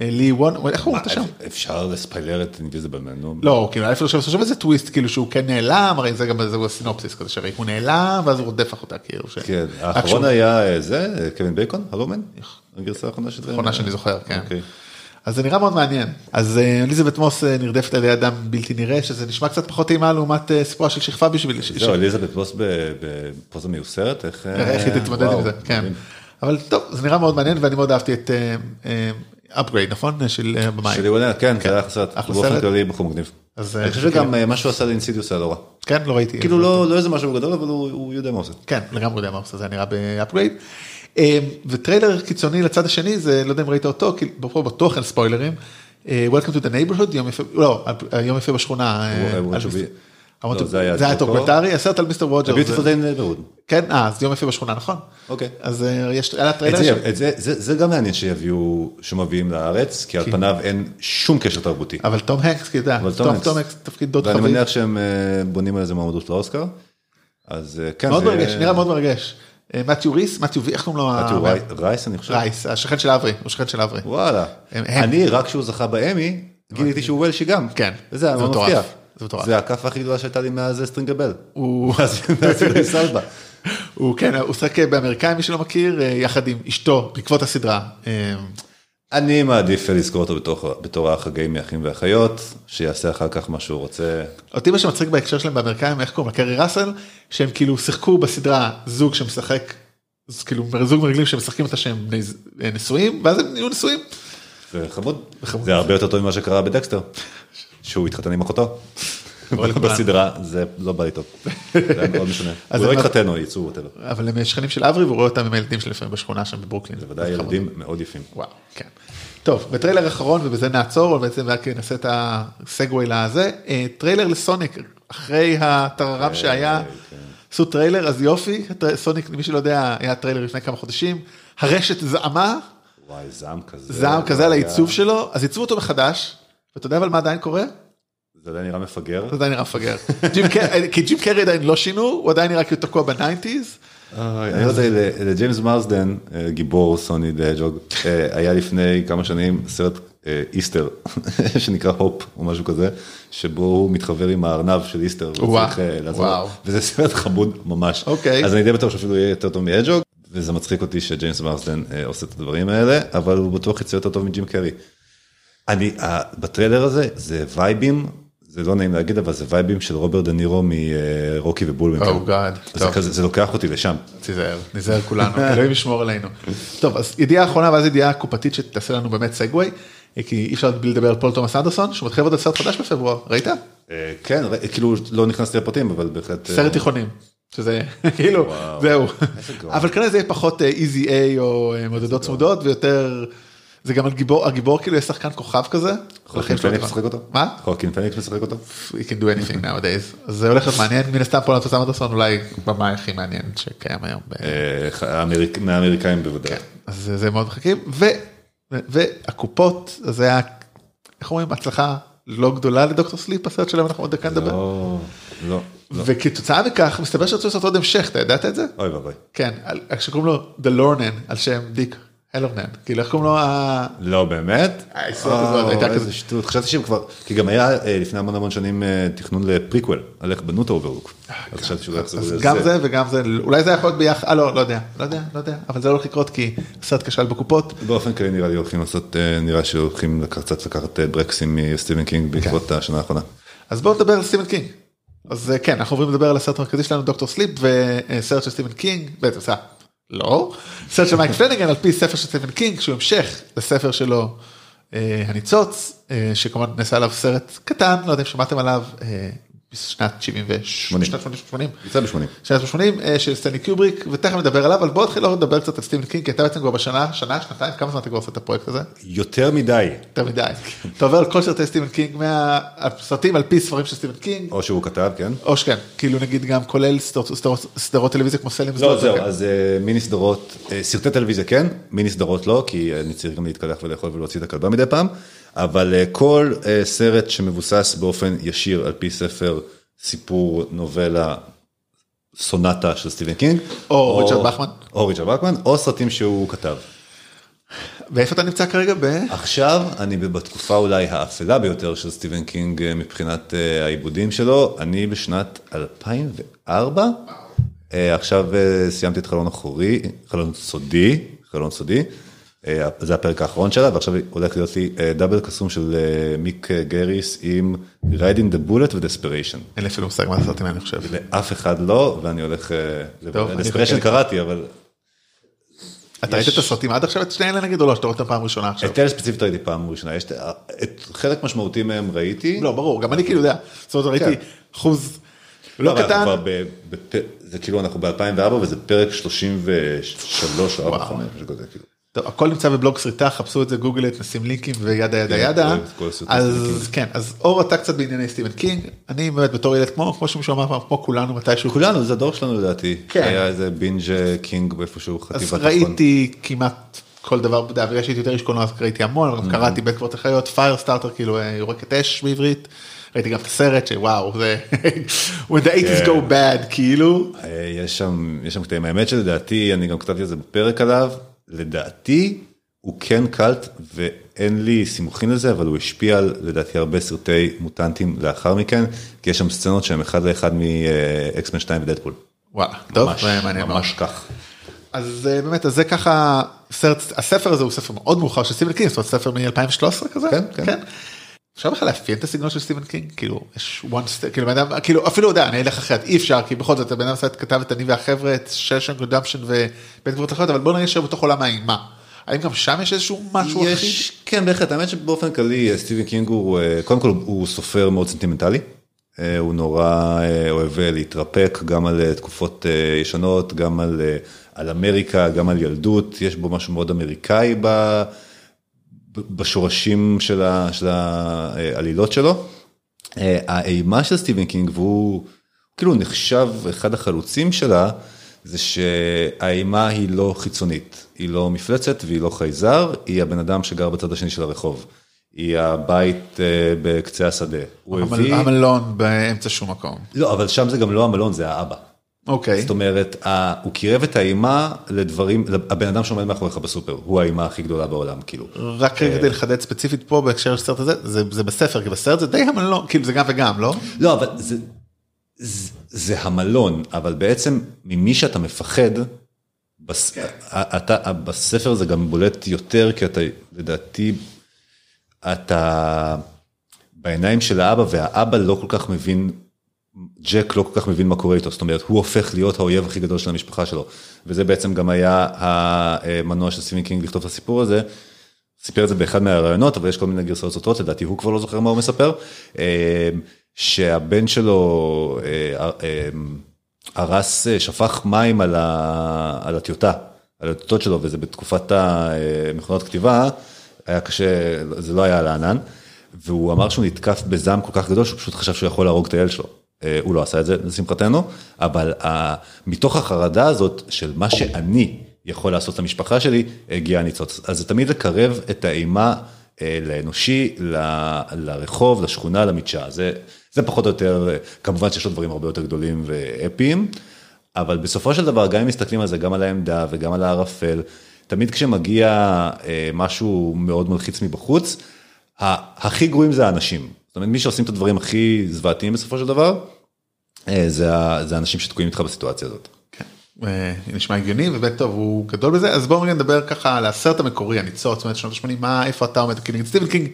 אה, לי וון, איך הוא אתה שם? אפשר לספיילר את אינביזיבל מן. לא, כאילו, איפה עכשיו חושב איזה טוויסט, כאילו שהוא כן נעלם, הרי זה גם איזה הסינופסיס כזה, שהרי הוא נעלם, ואז הוא רודף אחותה, כאילו. כן, האחרון היה אה, זה, אה, קווין בייקון, הרומן? הגרסה האחרונה של זה? האחרונה שאני זוכר, כן. אוקיי. אז זה נראה מאוד מעניין. אז אליזבת מוס נרדפת על ידי אדם בלתי נראה, שזה נשמע קצת פחות אימה לעומת סיפורה של שכבה בשביל... זהו, אליזבת בוס ב- בפוזה מיוסרת, איך... איך היא תתמודד עם זה, כן. אבל טוב, זה נראה מאוד מעניין ואני מאוד אהבתי את upgrade, נכון? של אה, במאי. של לי וואנל, כן, זה היה סרט, אחלה באופן סרט. כללי בחור מגניב. אז, אה, אני חושב שגם אה, מה שהוא עשה ל Insidious היה לא רע. כן, לא ראיתי. כאילו לא לא איזה משהו גדול, אבל הוא יודע מה הוא עושה. כן, לגמרי יודע מה הוא עושה, זה נראה ב Upgrade. וטריילר קיצוני לצד השני, זה, לא יודע אם ראית אותו, כי פה בטוח אין ספוילרים. Welcome to the neighborhood, יום יפה, לא, יום יפה בשכונה. לא, זה היה היה. דוקומנטרי, הסרט על Mister Rogers. Beautiful זה- day in neighborhood. כן, אה, אז יום יפה בשכונה, נכון. אוקיי. אז אה, יש, היה טריילר זה- גם מעניין שיביאו, שמביאים לארץ, כי על פניו אין שום קשר תרבותי. אבל תום הנקס, כי אתה יודע, תום הנקס תפקיד דוד ואני חביב. מניח שהם אה, בונים על איזה מועמדות לאוסקר. אז אה, כן, מאוד מרגש, נראה מאוד מרגש. מתיו ריס, מתיו איך קוראים לו? מתיו רייס אני חושב. רייס, השכן של אברי, הוא שכן של אברי. וואלה. אני רק כשהוא זכה באמי, גיליתי שהוא וולשי גם. כן. היה זה מטורף. מפתיע. זה. זה הכאפה הכי גדולה שהייתה לי מאז סטרינגבל. הוא- אלבה. הוא כן, הוא שחק באמריקאי, מי שלא מכיר, אה, יחד עם אשתו, בעקבות הסדרה. אה, אני מעדיף לזכור אותו בתור- בתור האח הגיי מאחים ואחיות, שיעשה אחר כך מה שהוא רוצה. אותי מה שמצחיק בהקשר שלהם באמריקאים, איך קוראים לה? קרי ראסל, שהם כאילו שיחקו בסדרה זוג שמשחק, כאילו זוג מרגלים שמשחקים אותה שהם אה, נשואים, ואז הם נהיו נשואים. זה. חמוד. זה הרבה יותר טוב ממה שקרה בדקסטר. שהוא התחתן עם אחותו. לכולנו. בסדרה זה לא בא לי טוב. זה מאוד משנה. הוא לא הם- התחתן או יצאו whatever. אבל הם שכנים של אברי והוא רואה אותם עם הילדים שלהם לפעמים בשכונה שם בברוקלין. זה ודאי. ילדים מאוד יפים. וואו, כן. טוב, בטריילר אחרון, ובזה נעצור, בעצם רק נעשה את ה segue לזה, אה, טריילר לסוניק, אחרי הטררם שהיה, עשו טריילר, אז יופי, סוניק, למי שלא יודע, היה טריילר לפני כמה חודשים, הרשת זעמה, וואי, זעם כזה. זעם כזה על העיצוב שלו, אז עיצבו אותו מחדש, ואתה יודע אבל מה עדיין קורה? זה עדיין נראה מפגר. זה עדיין נראה מפגר. כי ג'ים קרי עדיין לא שינו, הוא עדיין נראה כאילו תקוע ב nineties. אני רוצה, לג'יימס מרסדן, אה, גיבור Sonic the Hedgehog, אה, היה לפני כמה שנים סרט אה, Easter, שנקרא Hop או משהו כזה, שבו הוא מתחבר עם הארנב של Easter. וזה סרט חמוד ממש. אוקיי. אז אני די בטוח שאפילו יהיה יותר טוב מהג'וג, וזה מצחיק אותי שג'יימס מרסדן עושה את הדברים האלה, אבל הוא בטוח יצא יותר טוב מג'ים קרי. אני, בטריילר הזה, זה וייבים, זה לא נעים להגיד, אבל זה וייבים של רוברט דה נירו מרוקי ובולווינקל. Oh God, זה. כזה, זה לוקח אותי לשם. תיזהר, ניזהר כולנו, אלוהים ישמור עלינו. טוב, אז ידיעה אחרונה ואז ידיעה קופתית שתעשה לנו באמת segue, כי אי אפשר בלי לדבר על פול תומאס אנדרסון, שהוא מתחיל לעבוד על סרט חדש בפברואר, ראית? אה, כן, ר- כאילו לא נכנסתי לפרטים, אבל בהחלט... אה, סרט תיכונים, שזה כאילו. זהו. אבל כנראה זה יהיה פחות איזי איי או אה, מודדות צמודות ויותר, זה גם על גיבור, הגיבור כאילו יהיה שחקן כוכב כזה. חוקין פניקס משחק אותו? מה? חוקין פניקס משחק אותו? We can do anything nowadays. זה הולך להיות מעניין, מן הסתם פול תומאס אנדרסון אולי במאי הכי מעניין שקיים היום. אה, מהאמריקאים בוודאי. אז זה מאוד מחכים, והקופות, זה היה, איך אומרים, הצלחה לא גדולה לדוקטור סליפ, הסרט שלהם אנחנו עוד דקה נדבר. לא, לא, לא. וכתוצאה מכך, מסתבר שרצו לעשות עוד המשך, אתה ידעת את זה? אוי ואבוי. כן, שקוראים לו Hallorann, על שם דיק הלורן, כאילו איך קוראים לו. לא באמת? אה, הייתה כזה- איזה שטות, חשבתי שהם כבר, כי גם היה אה, לפני המון המון שנים אה, תכנון לפריקוול, על איך בנו את האוברלוק. אז חשבתי שאולי יחזרו אה, אז לזה. גם זה וגם זה, אולי זה יכול להיות ביחד, אה לא, לא יודע, לא יודע, לא יודע, אבל זה לא הולך לקרות כי הסרט כשל בקופות. באופן כללי נראה לי הולכים לעשות, אה, נראה שהולכים קצת לקחת ברקסים מסטיבן קינג בעקבות השנה האחרונה. אז בואו נדבר על סטיבן קינג. אז כן, אנחנו עוברים לדבר על הסרט המרכזי שלנו, דוקטור סליפ, וסרט של סטיבן קינג, בעצם סע, לא, סרט של מייק פלניגן על פי ספר של סטיבן קינג, שהוא המשך לספר שלו, אה, הניצוץ, אה, שכמובן נעשה עליו סרט קטן, לא יודע אם שמעתם עליו, אה, בשנת 78, שנת 80, יצא ב-80. שנת 80 אה, של סטנלי קיובריק, ותכף נדבר עליו, אבל בואו נתחיל לדבר קצת על סטיבן קינג, כי אתה בעצם כבר בשנה, שנה, שנתיים, כמה זמן אתה כבר עושה את הפרויקט הזה? יותר מדי, יותר מדי. אתה עובר על כל סרטי סטיבן קינג, מהסרטים על פי ספרים של סטיבן קינג, או שהוא כתב, כן? או שכן, כאילו נגיד גם כולל סדרות- טלוויזיה כמו סלם. לא, זהו. אז אה, מיני סדרות, אה, סרטי טלוויזיה כן, מיני סדרות לא, כי אני צריך גם להתקלח ולאכול ולהוציא את הכלבה מדי פעם, אבל אה, כל אה, סרט שמבוסס באופן ישיר על פי ספר, סיפור, נובלה, סונטה של סטיבן קינג. או ריצ'רד בחמן. או ריצ'רד בחמן, או סרטים שהוא כתב. ואיפה אתה נמצא כרגע? ב... עכשיו אני בתקופה אולי האפלה ביותר של סטיבן קינג אה, מבחינת העיבודים שלו, אני בשנת 2004, אה, עכשיו סיימתי את חלון אחורי, חלון סודי, חלון סודי, זה הפרק האחרון שלה, ועכשיו הולך להיות לי אה, double קסום של אה, מיק אה, גאריס עם Riding the Bullet ו-Desperation. אין לי אפילו מושג מה לעשות עם אני חושב. לאף אחד לא, ואני הולך, אחכה. קראתי, אבל אתה ראית את הסרטים עד עכשיו את שני אלה נגיד או לא שאתה רואה אותם פעם ראשונה עכשיו? את אלה ספציפית ראיתי פעם ראשונה, יש את- חלק משמעותי מהם ראיתי. לא ברור גם אני כאילו יודע. זאת אומרת ראיתי כן. אחוז לא, לא אנחנו קטן. זה כאילו אנחנו ב-2004 וזה פרק 33 או 4 5 משהו כזה. טוב, הכל נמצא בבלוג סריטה חפשו את זה גוגל נשים לינקים ו yada yada yada את הסרטים של אז. כן אז אור אתה קצת בענייני סטיבן קינג אני באמת בתור ילד כמו כמו שמישהו אמר פעם כמו כולנו מתישהו כולנו, זה הדור שלנו לדעתי. כן. היה איזה בינג' קינג באיפשהו חטיבת אז. ראיתי כמעט כל דבר בגלל שהייתי יותר איש קולנוע אז ראיתי המון אבל Mm-hmm. גם קראתי בית קברות החיות Firestarter כאילו אה, יורקת אש בעברית. ראיתי גם את הסרט שוואו זה when the 80's כן. go bad כאילו אה, יש שם, יש שם קטעים, האמת שלדעתי, אני גם כתבתי על זה בפרק עליו, לדעתי הוא כן קאלט ואין לי סימוכין לזה, אבל הוא השפיע על לדעתי הרבה סרטי מוטנטים לאחר מכן, כי יש שם סצנות שהם אחד לאחד מ X-Men 2 ודדפול. וואלה טוב ממש, זה מעניין. ממש כך. אז אה, באמת אז זה ככה סרט הספר הזה הוא ספר מאוד מאוחר של סטיבן קינג זאת אומרת ספר מ-2013 כזה כן, כן. אפשר בכלל לאפיין את הסגנון של סטיבן קינג כאילו יש one step כאילו אדם כאילו אפילו יודע אני אלך אחרת אי אפשר כי בכל זאת הבן אדם כתב את אני והחבר'ה את Shawshank Redemption ובית קברות החיות אבל בוא נשאר בתוך עולם האימה. האם גם שם יש איזשהו משהו אחיד? יש, כן בהחלט, האמת שבאופן כללי סטיבן קינג הוא, אה, קודם כל הוא סופר מאוד סנטימנטלי, אה, הוא נורא אה, אוהב אה, להתרפק גם על אה, תקופות אה, ישנות, גם על, אה, על אמריקה, גם על ילדות, יש בו משהו מאוד אמריקאי ב, ב- בשורשים של, ה, של העלילות שלו. אה, האימה של סטיבן קינג והוא כאילו נחשב אחד החלוצים שלה זה שהאימה היא לא חיצונית, היא לא מפלצת והיא לא חייזר, היא הבן אדם שגר בצד השני של הרחוב. היא הבית אה, בקצה השדה. הוא המל- הביא... המלון באמצע שום מקום. לא, אבל שם זה גם לא המלון, זה האבא. אוקיי. זאת אומרת, הוא קירב את האימה לדברים, הבן אדם שעומד מאחוריך בסופר, הוא האימה הכי גדולה בעולם, כאילו. רק רגע כדי לחדד ספציפית פה בהקשר של הסרט הזה זה זה בספר כי בסרט זה די המלון כאילו זה גם וגם לא? לא, אבל זה, זה, זה המלון, אבל בעצם ממי שאתה מפחד, בס, אתה, בספר זה גם בולט יותר, כי אתה, לדעתי, אתה בעיניים של האבא, והאבא לא כל כך מבין, ג'ק לא כל כך מבין מה קורה איתו, זאת אומרת, הוא הופך להיות האויב הכי גדול של המשפחה שלו, וזה בעצם גם היה המנוע של סטיבן קינג לכתוב את הסיפור הזה. סיפר את זה באחד מהראיונות, אבל יש כל מיני גרסאות סותרות, לדעתי הוא כבר לא זוכר מה הוא מספר, אה, שהבן שלו אה, אה, הרס, אה, שפך מים על, ה, על הטיוטה, על הטיוטות שלו, וזה בתקופת המכונות כתיבה, היה קשה, זה לא היה על הענן, והוא אמר שהוא נתקף בזעם כל כך גדול, שהוא פשוט חשב שהוא יכול להרוג את הילד שלו. אה, הוא לא עשה את זה, לשמחתנו, אבל ה- מתוך החרדה הזאת של מה שאני יכול לעשות למשפחה שלי, הגיע הניצוץ. אז זה תמיד לקרב את האימה אה, לאנושי, ל- לרחוב, לשכונה, למדשאה. זה, זה פחות או יותר, אה, כמובן שיש לו דברים הרבה יותר גדולים ואפיים, אבל בסופו של דבר, גם אם מסתכלים על זה, גם על העמדה וגם על הערפל, תמיד כשמגיע אה, משהו מאוד מלחיץ מבחוץ, הכי גרועים זה האנשים. זאת אומרת, מי שעושים את הדברים הכי זוועתיים בסופו של דבר, אה, זה האנשים שתקועים איתך בסיטואציה הזאת. כן. אה, נשמע הגיוני ובאמת טוב הוא גדול בזה אז בואו נדבר ככה על הסרט המקורי הניצוץ זאת אומרת שנות ה-80 מה איפה אתה עומד כי נגיד סטיבן קינג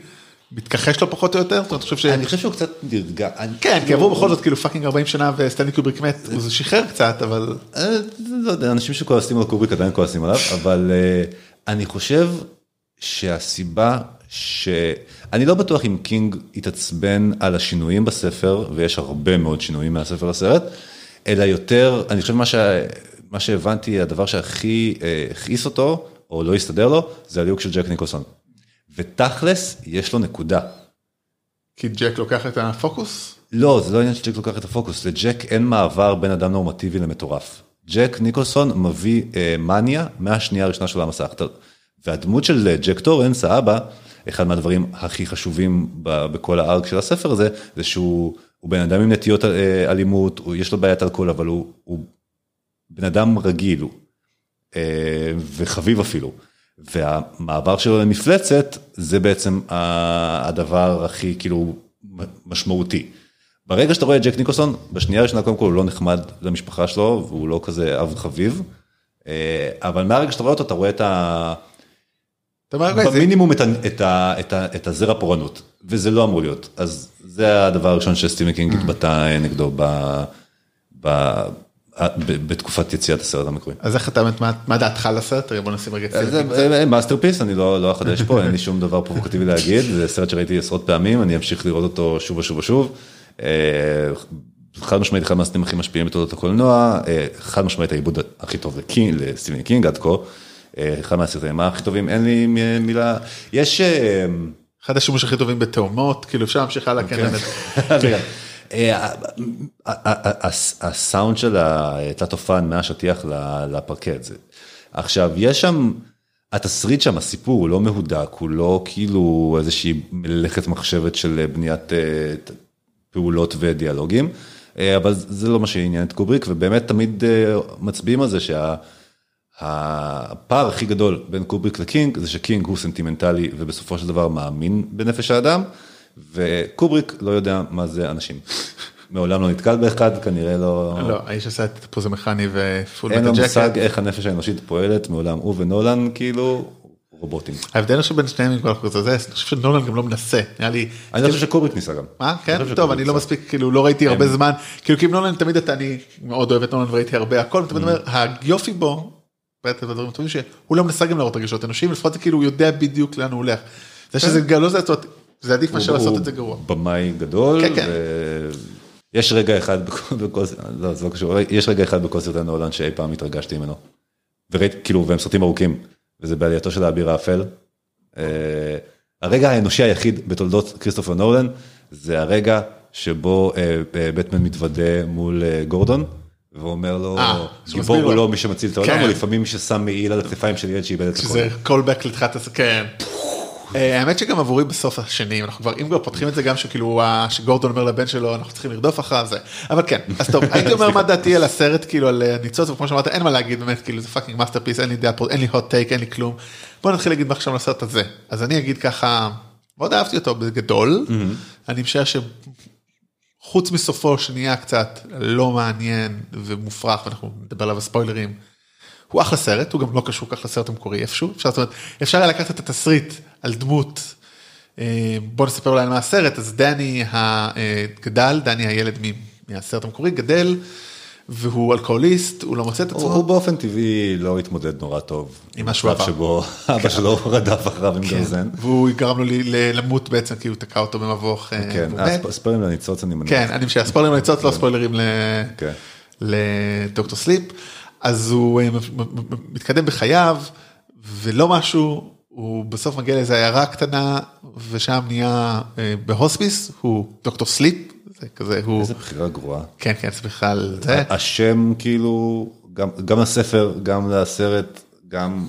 מתכחש לו פחות או יותר זאת אומרת, אני חושב ש... אני חושב שהוא קצת נרגע. כן כי עברו בכל זאת כאילו fucking 40 שנה וסטנלי קובריק מת הוא שחרר קצת אבל אה, לא יודע, אנשים שכועסים על קובריק עדיין כועסים עליו, אבל אני חושב שהסיבה ש... אני לא בטוח אם קינג התעצבן על השינויים בספר, ויש הרבה מאוד שינויים מהספר לסרט, אלא יותר, אני חושב מה, ש... מה שהבנתי, הדבר שהכי אה, הכעיס אותו, או לא הסתדר לו, זה הליהוק של ג'ק ניקולסון. ותכלס, יש לו נקודה. כי ג'ק לוקח את הפוקוס לא, זה לא עניין שג'ק לוקח את הפוקוס, לג'ק אין מעבר בין אדם נורמטיבי למטורף. ג'ק ניקולסון מביא אה, מניה מהשנייה הראשונה של המסך. והדמות של אה, ג'ק טורנס, האבא, אחד מהדברים הכי חשובים בכל ה arc של הספר הזה, זה שהוא הוא בן אדם עם נטיות אה, אלימות, יש לו בעיית אלכוהול, אבל הוא, הוא בן אדם רגיל, אה, וחביב אפילו. והמעבר שלו למפלצת זה בעצם הדבר הכי כאילו משמעותי. ברגע שאתה רואה את ג'ק ניקולסון, בשנייה הראשונה קודם כל הוא לא נחמד למשפחה שלו והוא לא כזה אב חביב, אבל מהרגע שאתה רואה אותו אתה רואה את ה... במינימום את, הזרע פורענות, וזה לא אמור להיות, אז זה הדבר הראשון שסטיבן קינג התבטא נגדו ב, ב, בתקופת יציאת הסרט המקורי. אז איך אתה, מה דעתך על הסרט? בוא נשים רגע את זה. masterpiece, אני לא, לא אחדש פה, אין לי שום דבר פרובוקטיבי להגיד, זה סרט שראיתי עשרות פעמים, אני אמשיך לראות אותו שוב ושוב ושוב. אה, חד משמעית אחד מהסרטים הכי משפיעים בתולדות הקולנוע, אה, חד משמעית העיבוד הכי טוב לסטיבן קינג עד כה. אה, אחד מהסרטים הכי טובים, אין לי מילה, יש... אחד השימוש הכי טובים בתאומות, כאילו אפשר להמשיך הלאה, כן. כן. הסאונד של התלת אופן מהשטיח לפרקט. עכשיו, יש שם, התסריט שם, הסיפור הוא לא מהודק, הוא לא כאילו איזושהי מלאכת מחשבת של בניית פעולות ודיאלוגים, אה, אבל זה לא מה שעניין את קובריק, ובאמת תמיד אה, מצביעים על זה שהפער הכי גדול בין קובריק לקינג זה שקינג הוא סנטימנטלי ובסופו של דבר מאמין בנפש האדם, וקובריק לא יודע מה זה אנשים. מעולם לא נתקל באחד, כנראה לא... לא, האיש עשה את הטיפוס המכני ופול מטה ג'קט. אין לו מושג איך הנפש האנושית פועלת, מעולם הוא ונולן כאילו רובוטים. ההבדל שבין שניהם עם כל החוץ הזה, אני חושב שנולן גם לא מנסה, נראה לי... אני חושב שקובריק ניסה גם. מה? כן? טוב, אני לא מספיק, כאילו לא ראיתי הרבה זמן, כאילו כי עם נולן תמיד אתה, אני מאוד אוהב את נולן וראיתי הרבה הכל, אתה אומר, היופי בו, בדברים טובים שהוא לא מנסה גם להראות רגשות אנושיים, לפחות זה כאילו הוא יודע בדיוק לאן הוא הולך. זה שזה כן. לא זה, זה עדיף מאשר לעשות את זה גרוע. במאי גדול, כן, כן. יש רגע אחד בכל, לא, זה לא קשור, יש רגע אחד בכל סרטי נולן שאי פעם התרגשתי ממנו. וראיתי, כאילו, והם סרטים ארוכים. וזה בעלייתו של האביר האפל. אה, הרגע האנושי היחיד בתולדות כריסטופר נולן, זה הרגע שבו אה, אה, בטמן מתוודה מול גורדון, ואומר לו, גיבור הוא לא מי שמציל את העולם, כן. או לפעמים מי ששם מעיל על הכתפיים של ילד שאיבד את הכל. שזה קולבק לתחילת הסרט, כן. האמת שגם עבורי בסוף השני אנחנו כבר אם כבר פותחים את זה גם שכאילו שגורדון אומר לבן שלו אנחנו צריכים לרדוף אחריו זה. אבל כן אז טוב הייתי אומר מה דעתי על הסרט כאילו על ניצוץ וכמו שאמרת אין מה להגיד באמת כאילו זה fucking masterpiece אין לי דעה אין לי hot take אין לי כלום. בוא נתחיל להגיד מה עכשיו על הסרט הזה. אז אני אגיד ככה מאוד אהבתי אותו בגדול. אני משער שחוץ מסופו שנהיה קצת לא מעניין ומופרך ואנחנו נדבר עליו הספוילרים. הוא אחלה סרט, הוא גם לא קשור כך לסרט המקורי איפשהו, אפשר, זאת אומרת, אפשר היה לקחת את התסריט על דמות, אה, בוא נספר אולי על מה הסרט, אז דני הגדל, דני הילד מהסרט המקורי, גדל, והוא אלכוהוליסט, הוא לא מוצא את עצמו. הוא באופן טבעי לא התמודד נורא טוב. עם משהו עבר. שבו אבא כן. שלו רדף אחריו עם כן. גרזן. והוא גרם לו למות בעצם כי הוא תקע אותו במבוך. אה, כן, ספוילרים לניצוץ אני מניח. כן, אני משער, ספוילרים לניצוץ, לא ספוילרים לדוקטור סליפ. אז הוא אה, מתקדם בחייו ולא משהו, הוא בסוף מגיע לאיזה עיירה קטנה ושם נהיה אה, בהוספיס, הוא דוקטור סליפ, זה כזה הוא... איזה בחירה גרועה. כן, כן, זה בכלל זה. השם כאילו, גם, גם הספר, גם לסרט, גם...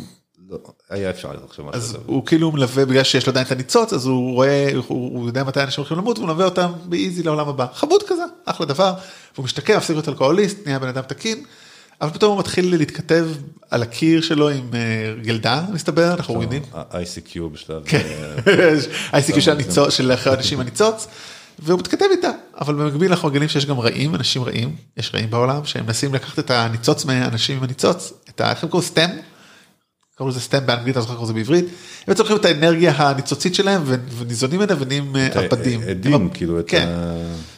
לא, היה אפשר לחשוב משהו. אז הוא כאילו מלווה בגלל שיש לו עדיין את הניצוץ אז הוא רואה הוא, הוא יודע מתי אנשים הולכים למות והוא מלווה אותם ב easy לעולם הבא חמוד כזה אחלה דבר והוא משתקם מפסיק להיות אלכוהוליסט נהיה בן אדם תקין אבל פתאום הוא מתחיל להתכתב על הקיר שלו עם אה, מסתבר, אנחנו רואים. ICQ בשלב... כן, אה, ICQ של אחרי אנשים הניצוץ, והוא מתכתב איתה, אבל במקביל אנחנו מגלים שיש גם רעים, אנשים רעים, יש רעים בעולם, שהם מנסים לקחת את הניצוץ מהאנשים עם הניצוץ, את ה... איך הם קוראים? סטם? קראו לזה סטם באנגלית, אני זוכר איך זה בעברית, הם לוקחים את האנרגיה הניצוצית שלהם וניזונים ממנה ונהיים אה, עבדים. עדים, כאילו, את כן,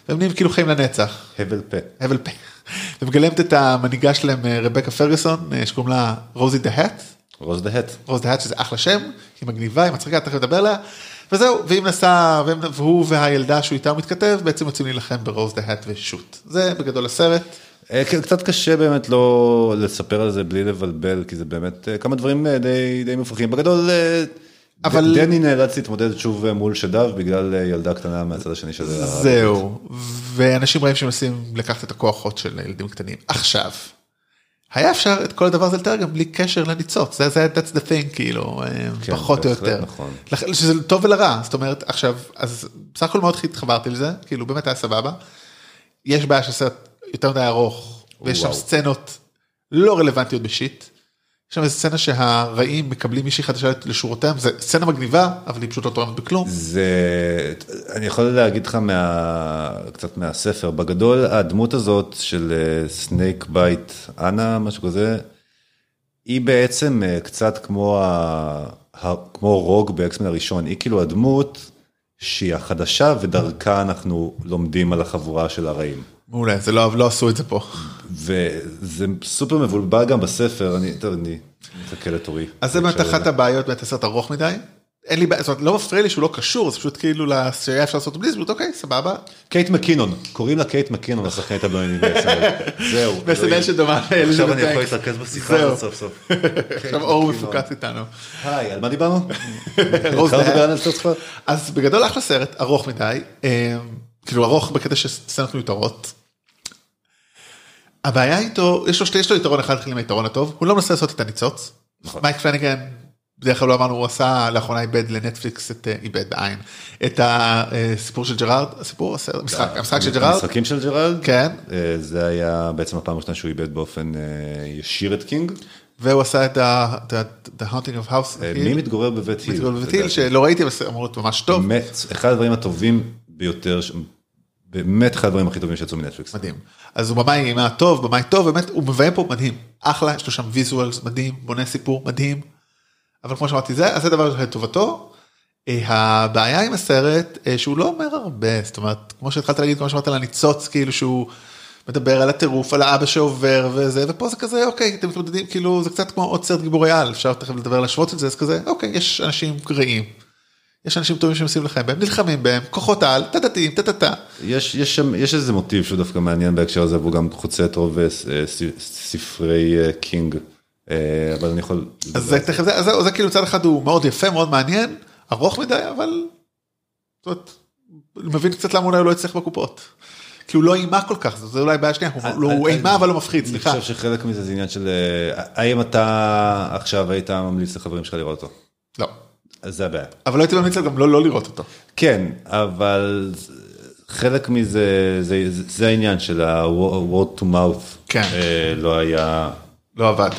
והם נהיים כאילו חיים לנצח. הבל פה. הבל פה. ומגלמת את המנהיגה שלהם אה, רבקה פרגוסון אה, שקוראים לה רוזי דה האט. רוז דה האט. רוז דה האט שזה אחלה שם, היא מגניבה, היא מצחיקה, תכף נדבר עליה. וזהו, והיא מנסה, והוא והילדה שהוא איתה מתכתב בעצם יוצאים להילחם ברוז דה האט ושוט. זה בגדול הסרט. אה, קצת קשה באמת לא לספר על זה בלי לבלבל כי זה באמת כמה דברים די, די מופרכים בגדול אבל דני נאלץ להתמודד שוב מול שדיו בגלל ילדה קטנה מהצד השני של זה. זהו, ואנשים רעים שמנסים לקחת את הכוחות של ילדים קטנים. עכשיו, היה אפשר את כל הדבר הזה לתרגם בלי קשר לניצוץ, זה זה that's the thing כאילו, אה, כן, פחות או יותר. נכון. שזה טוב ולרע, זאת אומרת עכשיו, אז בסך הכל מאוד התחברתי לזה, כאילו באמת היה סבבה. יש בעיה של סרט יותר מדי ארוך, ויש שם סצנות לא רלוונטיות בשיט. יש שם איזה סצנה שהרעים מקבלים מישהי חדשה לשורותיהם, זה סצנה מגניבה, אבל היא פשוט לא תורמת בכלום. זה, אני יכול להגיד לך מה, קצת מהספר, בגדול הדמות הזאת של סנייק בייט אנדי, משהו כזה, היא בעצם אה, קצת כמו, ה, כמו רוג באקסמן הראשון, היא כאילו הדמות שהיא החדשה ודרכה אנחנו לומדים על החבורה של הרעים. מעולה, זה לא, לא עשו את זה פה. וזה סופר מבולבל גם בספר, אני, טוב, אני מחכה לתורי. אז זה באמת אחת הבעיות באמת הסרט ארוך מדי. אין לי בעיה, זאת אומרת, לא מפריע לי שהוא לא קשור, זה פשוט כאילו שהיה אפשר לעשות בלי, פשוט אוקיי, סבבה. קייט מקינון, קוראים לה קייט מקינון, השחקנית הבלונית ב-SNL. זהו. ב-SNL שדומה עכשיו אני יכול להתרכז בשיחה הזאת סוף סוף. עכשיו אור מפוקס איתנו. היי, על מה דיברנו? אז בגדול אחלה סרט, ארוך מדי, אה, כאילו ארוך בקטע של סצנות מיותרות. הבעיה איתו, יש לו, שתי- יש לו יתרון אחד, עם היתרון הטוב, הוא לא מנסה לעשות את הניצוץ. נכון. מייק פלניגן, בדרך כלל לא אמרנו, הוא עשה לאחרונה עיבד לנטפליקס את, אה, עיבד בעין, את הסיפור של ג'רלד, הסיפור, המשחק, המשחק של ג'רלד, המשחקים של ג'רלד? כן, אה, זה היה בעצם הפעם הראשונה שהוא עיבד באופן אה, ישיר את קינג. והוא עשה את ה- את ה- The Haunting of House, אה, מי מתגורר בבית היל? מתגורר בבית היל, שלא ראיתי, אבל אמור להיות ממש טוב. באמת, אחד הדברים הטובים ביותר, באמת אחד הדברים הכי טובים שיצאו מנטפליקס. מדהים. אז הוא במאי טוב, במאי טוב, באמת, הוא מביים פה מדהים. אחלה, יש לו שם visuals מדהים, בונה סיפור מדהים. אבל כמו שאמרתי, זה, אז זה דבר לטובתו. אה, הבעיה עם הסרט, אה, שהוא לא אומר הרבה, זאת אומרת, כמו שהתחלת להגיד, כמו שאמרת על הניצוץ, כאילו שהוא מדבר על הטירוף, על האבא שעובר וזה, ופה זה כזה, אוקיי, אתם מתמודדים, כאילו, זה קצת כמו עוד סרט גיבורי על, אפשר תכף לדבר להשוות את זה, אז כזה, אוקיי, יש אנשים רעים. יש אנשים טובים שמנסים לחיים בהם, נלחמים בהם, כוחות על, טה-טה-טים, טה-טה-טה. יש, יש שם, יש איזה מוטיב שהוא דווקא מעניין בהקשר הזה, והוא גם חוצה את רוב אה, אה, ספרי אה, קינג, אבל אני יכול... אז זה תכף זה, זהו, זה כאילו צד אחד הוא מאוד יפה, מאוד מעניין, ארוך מדי, אבל... זאת אומרת, אני מבין קצת למה אולי הוא לא יצליח בקופות. כי הוא לא אימה כל כך, זה אולי בעיה שנייה, הוא- לא- אימה אבל לא מפחיד, סליחה. אני חושב שחלק מזה זה עניין של, האם אתה עכשיו היית ממליץ לחברים שלך לראות אותו? לא. אז זה הבעיה. אבל לא הייתי ממליץ גם לא לא לראות אותו. כן, אבל חלק מזה, זה, זה, זה העניין של ה-word to mouth, כן. אה, לא היה, לא עבד.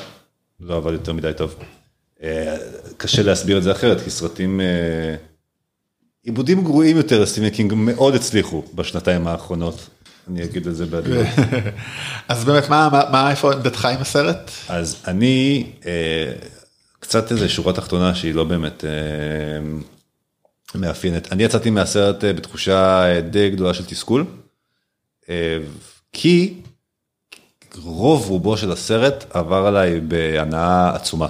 לא עבד יותר מדי טוב. אה, קשה להסביר את זה אחרת, כי סרטים, אה, עיבודים גרועים יותר לסטיבן קינג מאוד הצליחו בשנתיים האחרונות, אני אגיד את זה בעדינות. אז באמת, מה, מה, מה, איפה עמדתך עם הסרט? אז אני, אה, קצת איזה שורה תחתונה שהיא לא באמת אה, מאפיינת. אני יצאתי מהסרט אה, בתחושה אה, די גדולה של תסכול, כי רוב רובו של הסרט עבר עליי בהנאה עצומה.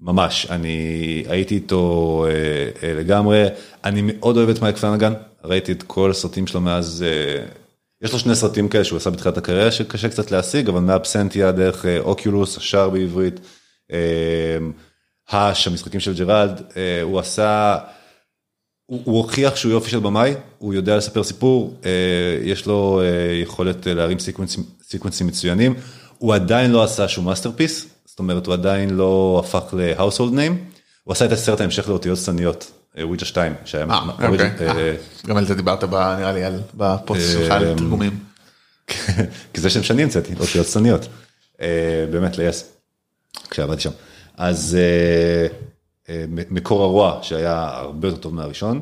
ממש, אני הייתי איתו אה, אה, לגמרי, אני מאוד אוהב את מייק פלנגן, ראיתי את כל הסרטים שלו מאז, אה, יש לו שני סרטים כאלה שהוא עשה בתחילת הקריירה שקשה קצת להשיג, אבל מאבסנטיה דרך אוקיולוס, השער בעברית, Hush, המשחקים של ג'רלד, אה, הוא עשה, הוא, הוא הוכיח שהוא יופי של במאי, הוא יודע לספר סיפור, אה, יש לו אה, יכולת להרים סיקוונסים, סיקוונסים מצוינים, הוא עדיין לא עשה משהו masterpiece, זאת אומרת הוא עדיין לא הפך ל-household name, הוא עשה את הסרט ההמשך לאותיות שטניות, וויצ'ה 2, שהיה אוקיי. גם על זה דיברת, נראה לי, על- בפוסט שלך על אה, תרגומים. כי זה שם שאני המצאתי, אותיות שטניות. אה, באמת, ליס, כשעבדתי שם. אז אה, אה, מקור הרוע, שהיה הרבה יותר טוב מהראשון,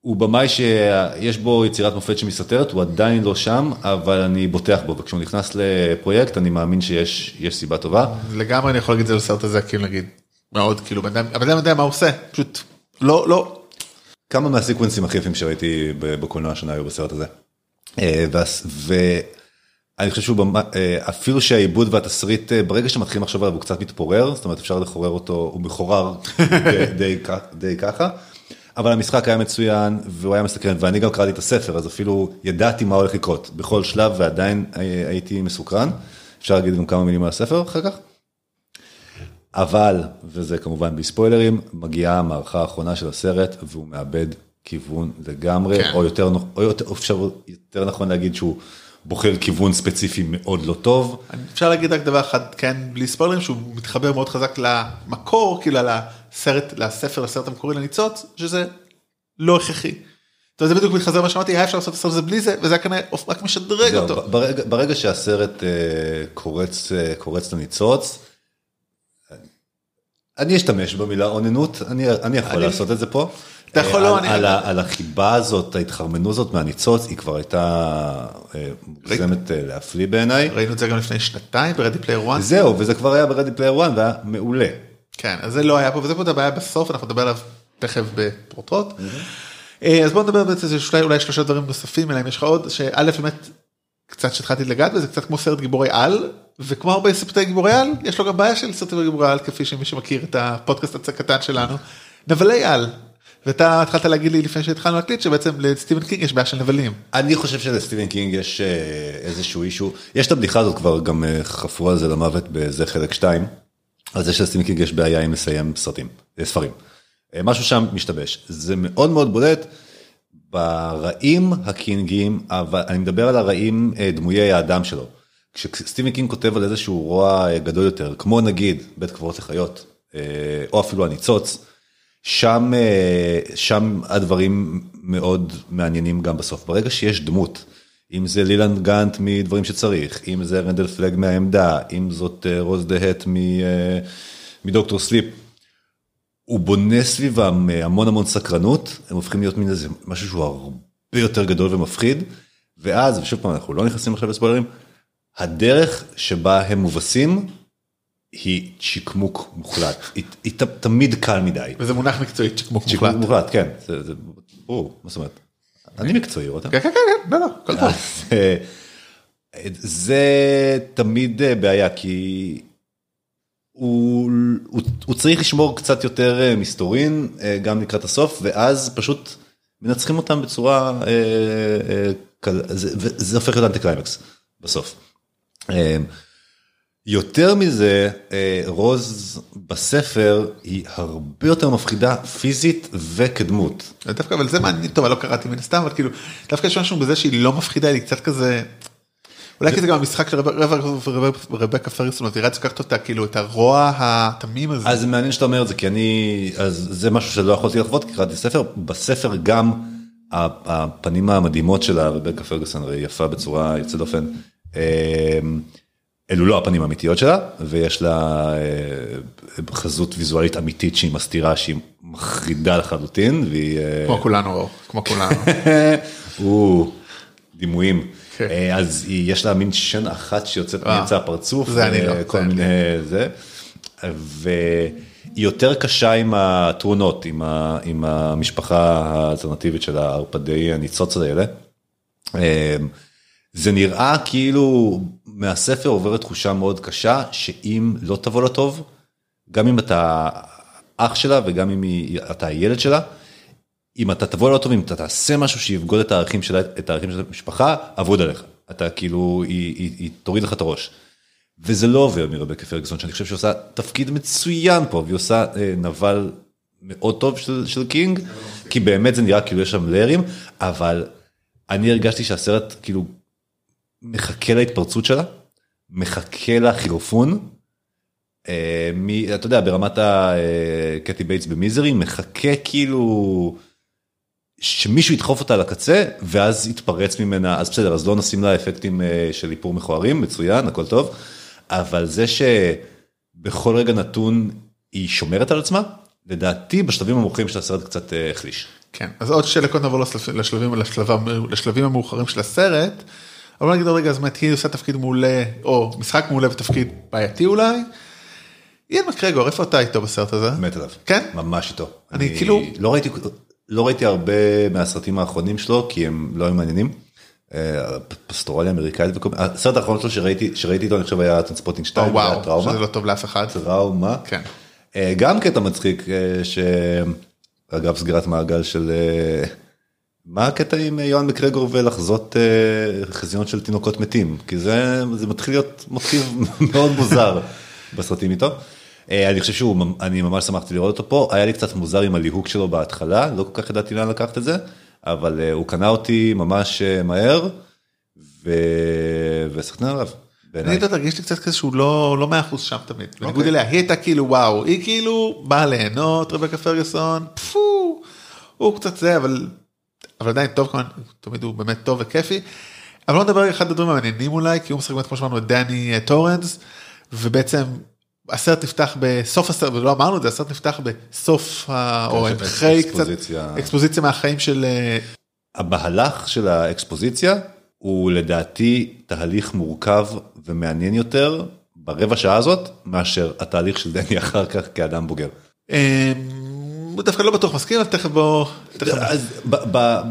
הוא במאי שיש בו יצירת מופת שמסתתרת, הוא עדיין לא שם, אבל אני בוטח בו, וכשהוא נכנס לפרויקט, אני מאמין שיש יש סיבה טובה. לגמרי אני יכול להגיד את זה לסרט הזה, כאילו נגיד, מאוד, כאילו, הבן אדם יודע מה הוא עושה, פשוט, לא, לא, כמה מהסיקוונסים הכי יפים שראיתי בקולנוע השנה היו בסרט הזה. ואני חושב שהוא, אה, אפילו שהעיבוד והתסריט, אה, ברגע שמתחילים לחשוב עליו הוא קצת מתפורר, זאת אומרת אפשר לחורר אותו, הוא מחורר די- די די ככה. אבל המשחק היה מצוין והוא היה מסקרן ואני גם קראתי את הספר אז אפילו ידעתי מה הולך לקרות בכל שלב ועדיין הי- הייתי מסוקרן. אפשר להגיד גם כמה מילים על הספר אחר כך. אבל, וזה כמובן בספוילרים, מגיעה המערכה האחרונה של הסרט והוא מאבד כיוון לגמרי, כן. או יותר, או יותר, אפשר יותר נכון להגיד שהוא בוחר כיוון ספציפי מאוד לא טוב. אפשר להגיד רק דבר אחד, כן, בלי ספוילרים, שהוא מתחבר מאוד חזק למקור, כאילו, לסרט, לספר, לסרט המקורי לניצוץ, שזה לא הכרחי. אתה יודע, זה בדיוק מתחזר מה שאמרתי, היה אפשר לעשות את הסרט הזה בלי זה, וזה היה כנראה רק משדרג אותו. ברגע, ברגע שהסרט אה, קורץ, אה, קורץ לניצוץ, אני אשתמש במילה אוננות, אני, אני יכול אני- לעשות את זה פה. אתה יכול, אה, לא, אני- על, ה- על החיבה הזאת, ההתחרמנות הזאת מהניצוץ, היא כבר הייתה אה, מוגזמת אה, להפליא בעיניי. ראינו את זה גם לפני שנתיים ב Ready Player 1. זהו, וזה כבר היה ב Ready Player 1 והיה מעולה. כן, אז זה לא היה פה, וזה פה הבעיה בסוף, אנחנו נדבר עליו תכף בפרוטרוט. אז בוא נדבר בעצם, אולי, אולי שלושה דברים נוספים, אלא אם יש לך עוד, שא' באמת, קצת שהתחלתי לגעת בזה, קצת כמו סרט גיבורי על, וכמו הרבה סרטי גיבורי על, יש לו גם בעיה של סרטי גיבורי על, כפי שמי שמכיר את הפודקאסט הקטן שלנו, נבלי על. ואתה התחלת להגיד לי לפני שהתחלנו להקליט, שבעצם לסטיבן קינג יש בעיה של נבלים. אני חושב שלסטיבן קינג יש אה, איזשהו issue, יש את הבדיחה הזאת כבר, גם אה, חפרו על זה למוות בזה חלק 2, על זה שלסטיבן קינג יש בעיה עם לסיים סרטים, אה, ספרים. משהו שם משתבש. זה מאוד מאוד בולט ברעים הקינגים, אבל אני מדבר על הרעים אה, דמויי האדם שלו. כשסטיבן קינג כותב על איזשהו רוע אה, גדול יותר, כמו נגיד בית קברות לחיות, אה, או אפילו הניצוץ, שם, שם הדברים מאוד מעניינים גם בסוף. ברגע שיש דמות, אם זה לילן גאנט מדברים שצריך, אם זה רנדל פלג מהעמדה, אם זאת רוז אה, מדוקטור סליפ, הוא בונה סביבם המון המון סקרנות, הם הופכים להיות מין איזה משהו שהוא הרבה יותר גדול ומפחיד, ואז, ושוב פעם, אנחנו לא נכנסים עכשיו לספוילרים, הדרך שבה הם מובסים היא צ'יקמוק מוחלט, היא, היא ת, תמיד קל מדי. וזה מונח מקצועי, צ'יקמוק צ'יקמוק מוחלט. מוחלט, כן, זה, זה ברור, מה זאת אומרת? אני מקצועי, רותם. כן, כן, כן, כן, לא, לא, הכל טוב. אה, זה תמיד אה, בעיה כי הוא, הוא, הוא צריך לשמור קצת יותר אה, מסתורין אה, גם לקראת הסוף ואז פשוט מנצחים אותם בצורה אה, אה, קל, זה, הופך להיות אנטי קליימקס בסוף. אה, יותר מזה אה, רוז בספר היא הרבה יותר מפחידה פיזית וכדמות. דווקא אבל זה מעניין טוב אני לא קראתי מן הסתם אבל כאילו דווקא יש משהו בזה שהיא לא מפחידה היא קצת כזה. אולי כי זה גם המשחק של רב- רב- רב- רבקה פריסון אז היא רק לקחת אותה כאילו את הרוע התמים הזה. אז מעניין שאתה אומר את זה כי אני אז זה משהו שלא יכולתי לחוות כי קראתי ספר בספר גם הפנים המדהימות שלה רבקה פרגוסון הרי יפה בצורה יוצאת דופן. אה, אלו לא הפנים האמיתיות שלה ויש לה אה, חזות ויזואלית אמיתית שהיא מסתירה שהיא מחרידה לחלוטין והיא אה, כמו כולנו כמו כולנו. דימויים. כן. אה, אז יש לה מין שן אחת שיוצאת אה, מאמצע הפרצוף. זה אני לא, כל מיני זה. והיא יותר קשה עם התאונות, עם עם המשפחה האלטרנטיבית של הערפדי הניצוץ האלה. אה, זה נראה כאילו מהספר עוברת תחושה מאוד קשה שאם לא תבוא לטוב, גם אם אתה אח שלה וגם אם היא- אתה הילד שלה, אם אתה תבוא לא טוב, אם אתה תעשה משהו שיבגוד את הערכים של המשפחה, אבוד עליך. אתה כאילו, היא, היא, היא תוריד לך את הראש. וזה לא עובר מרבקה פרגוסון, שאני חושב שהיא עושה תפקיד מצוין פה, והיא עושה אה, נבל מאוד טוב של, של קינג, כי באמת זה נראה כאילו יש שם ליירים, אבל אני הרגשתי שהסרט כאילו מחכה להתפרצות שלה, מחכה לחילופון. אה, מ, אתה יודע, ברמת הקטי בייטס במיזרי, מחכה כאילו שמישהו ידחוף אותה לקצה, ואז יתפרץ ממנה, אז בסדר, אז לא נשים לה אפקטים אה, של איפור מכוערים, מצוין, הכל טוב, אבל זה שבכל רגע נתון היא שומרת על עצמה, לדעתי בשלבים המאוחרים של הסרט קצת אה, החליש. כן, אז עוד שתי דקות נעבור לשלב- לשלבים, לשלב, לשלבים המאוחרים של הסרט. אבל בוא נגיד עוד רגע, אז באמת היא עושה תפקיד מעולה, או משחק מעולה ותפקיד בעייתי אולי. איין מקרגור, איפה אתה איתו בסרט הזה? מת עליו. כן? ממש איתו. אני כאילו- לא ראיתי, לא ראיתי הרבה מהסרטים האחרונים שלו, כי הם לא היו מעניינים. אה, פסטורליה אמריקאית וכל מיני, הסרט האחרון שלו שראיתי, שראיתי איתו אני חושב היה Trainspotting 2, או וואו, טראומה. שזה לא טוב לאף אחד. טראומה. כן. אה, גם קטע מצחיק, אה, שאגב סגירת מעגל של... מה הקטע עם יואן מקגרגור ולחזות חזיונות של תינוקות מתים? כי זה, זה מתחיל להיות מוטיב מאוד מוזר בסרטים איתו. אה, אני חושב שהוא, אני ממש שמחתי לראות אותו פה, היה לי קצת מוזר עם הליהוק שלו בהתחלה, לא כל כך ידעתי לאן לקחת את זה, אבל אה, הוא קנה אותי ממש אה, מהר, ו... וסחטנה עליו. אני בעיניי. יודע, תרגיש לי קצת כזה שהוא לא לא מאה אחוז שם תמיד. אוקיי. בניגוד אליה, היא הייתה כאילו וואו, היא כאילו באה ליהנות, רבקה פרגוסון, פפו, הוא קצת זה, אבל אבל עדיין טוב כמובן, תמיד הוא באמת טוב וכיפי. אבל לא נדבר על אחד הדברים המעניינים אולי, כי הוא משחק באמת כמו שאמרנו את דני טורנס, ובעצם הסרט נפתח בסוף הסרט, ולא אמרנו את זה, הסרט נפתח בסוף, או כן, אחרי קצת, אקספוזיציה. מהחיים של, אה, המהלך של האקספוזיציה הוא לדעתי תהליך מורכב ומעניין יותר ברבע שעה הזאת מאשר התהליך של דני אחר כך כאדם בוגר. אה, דווקא לא בטוח מסכים, אבל תכף בוא, תכף, אז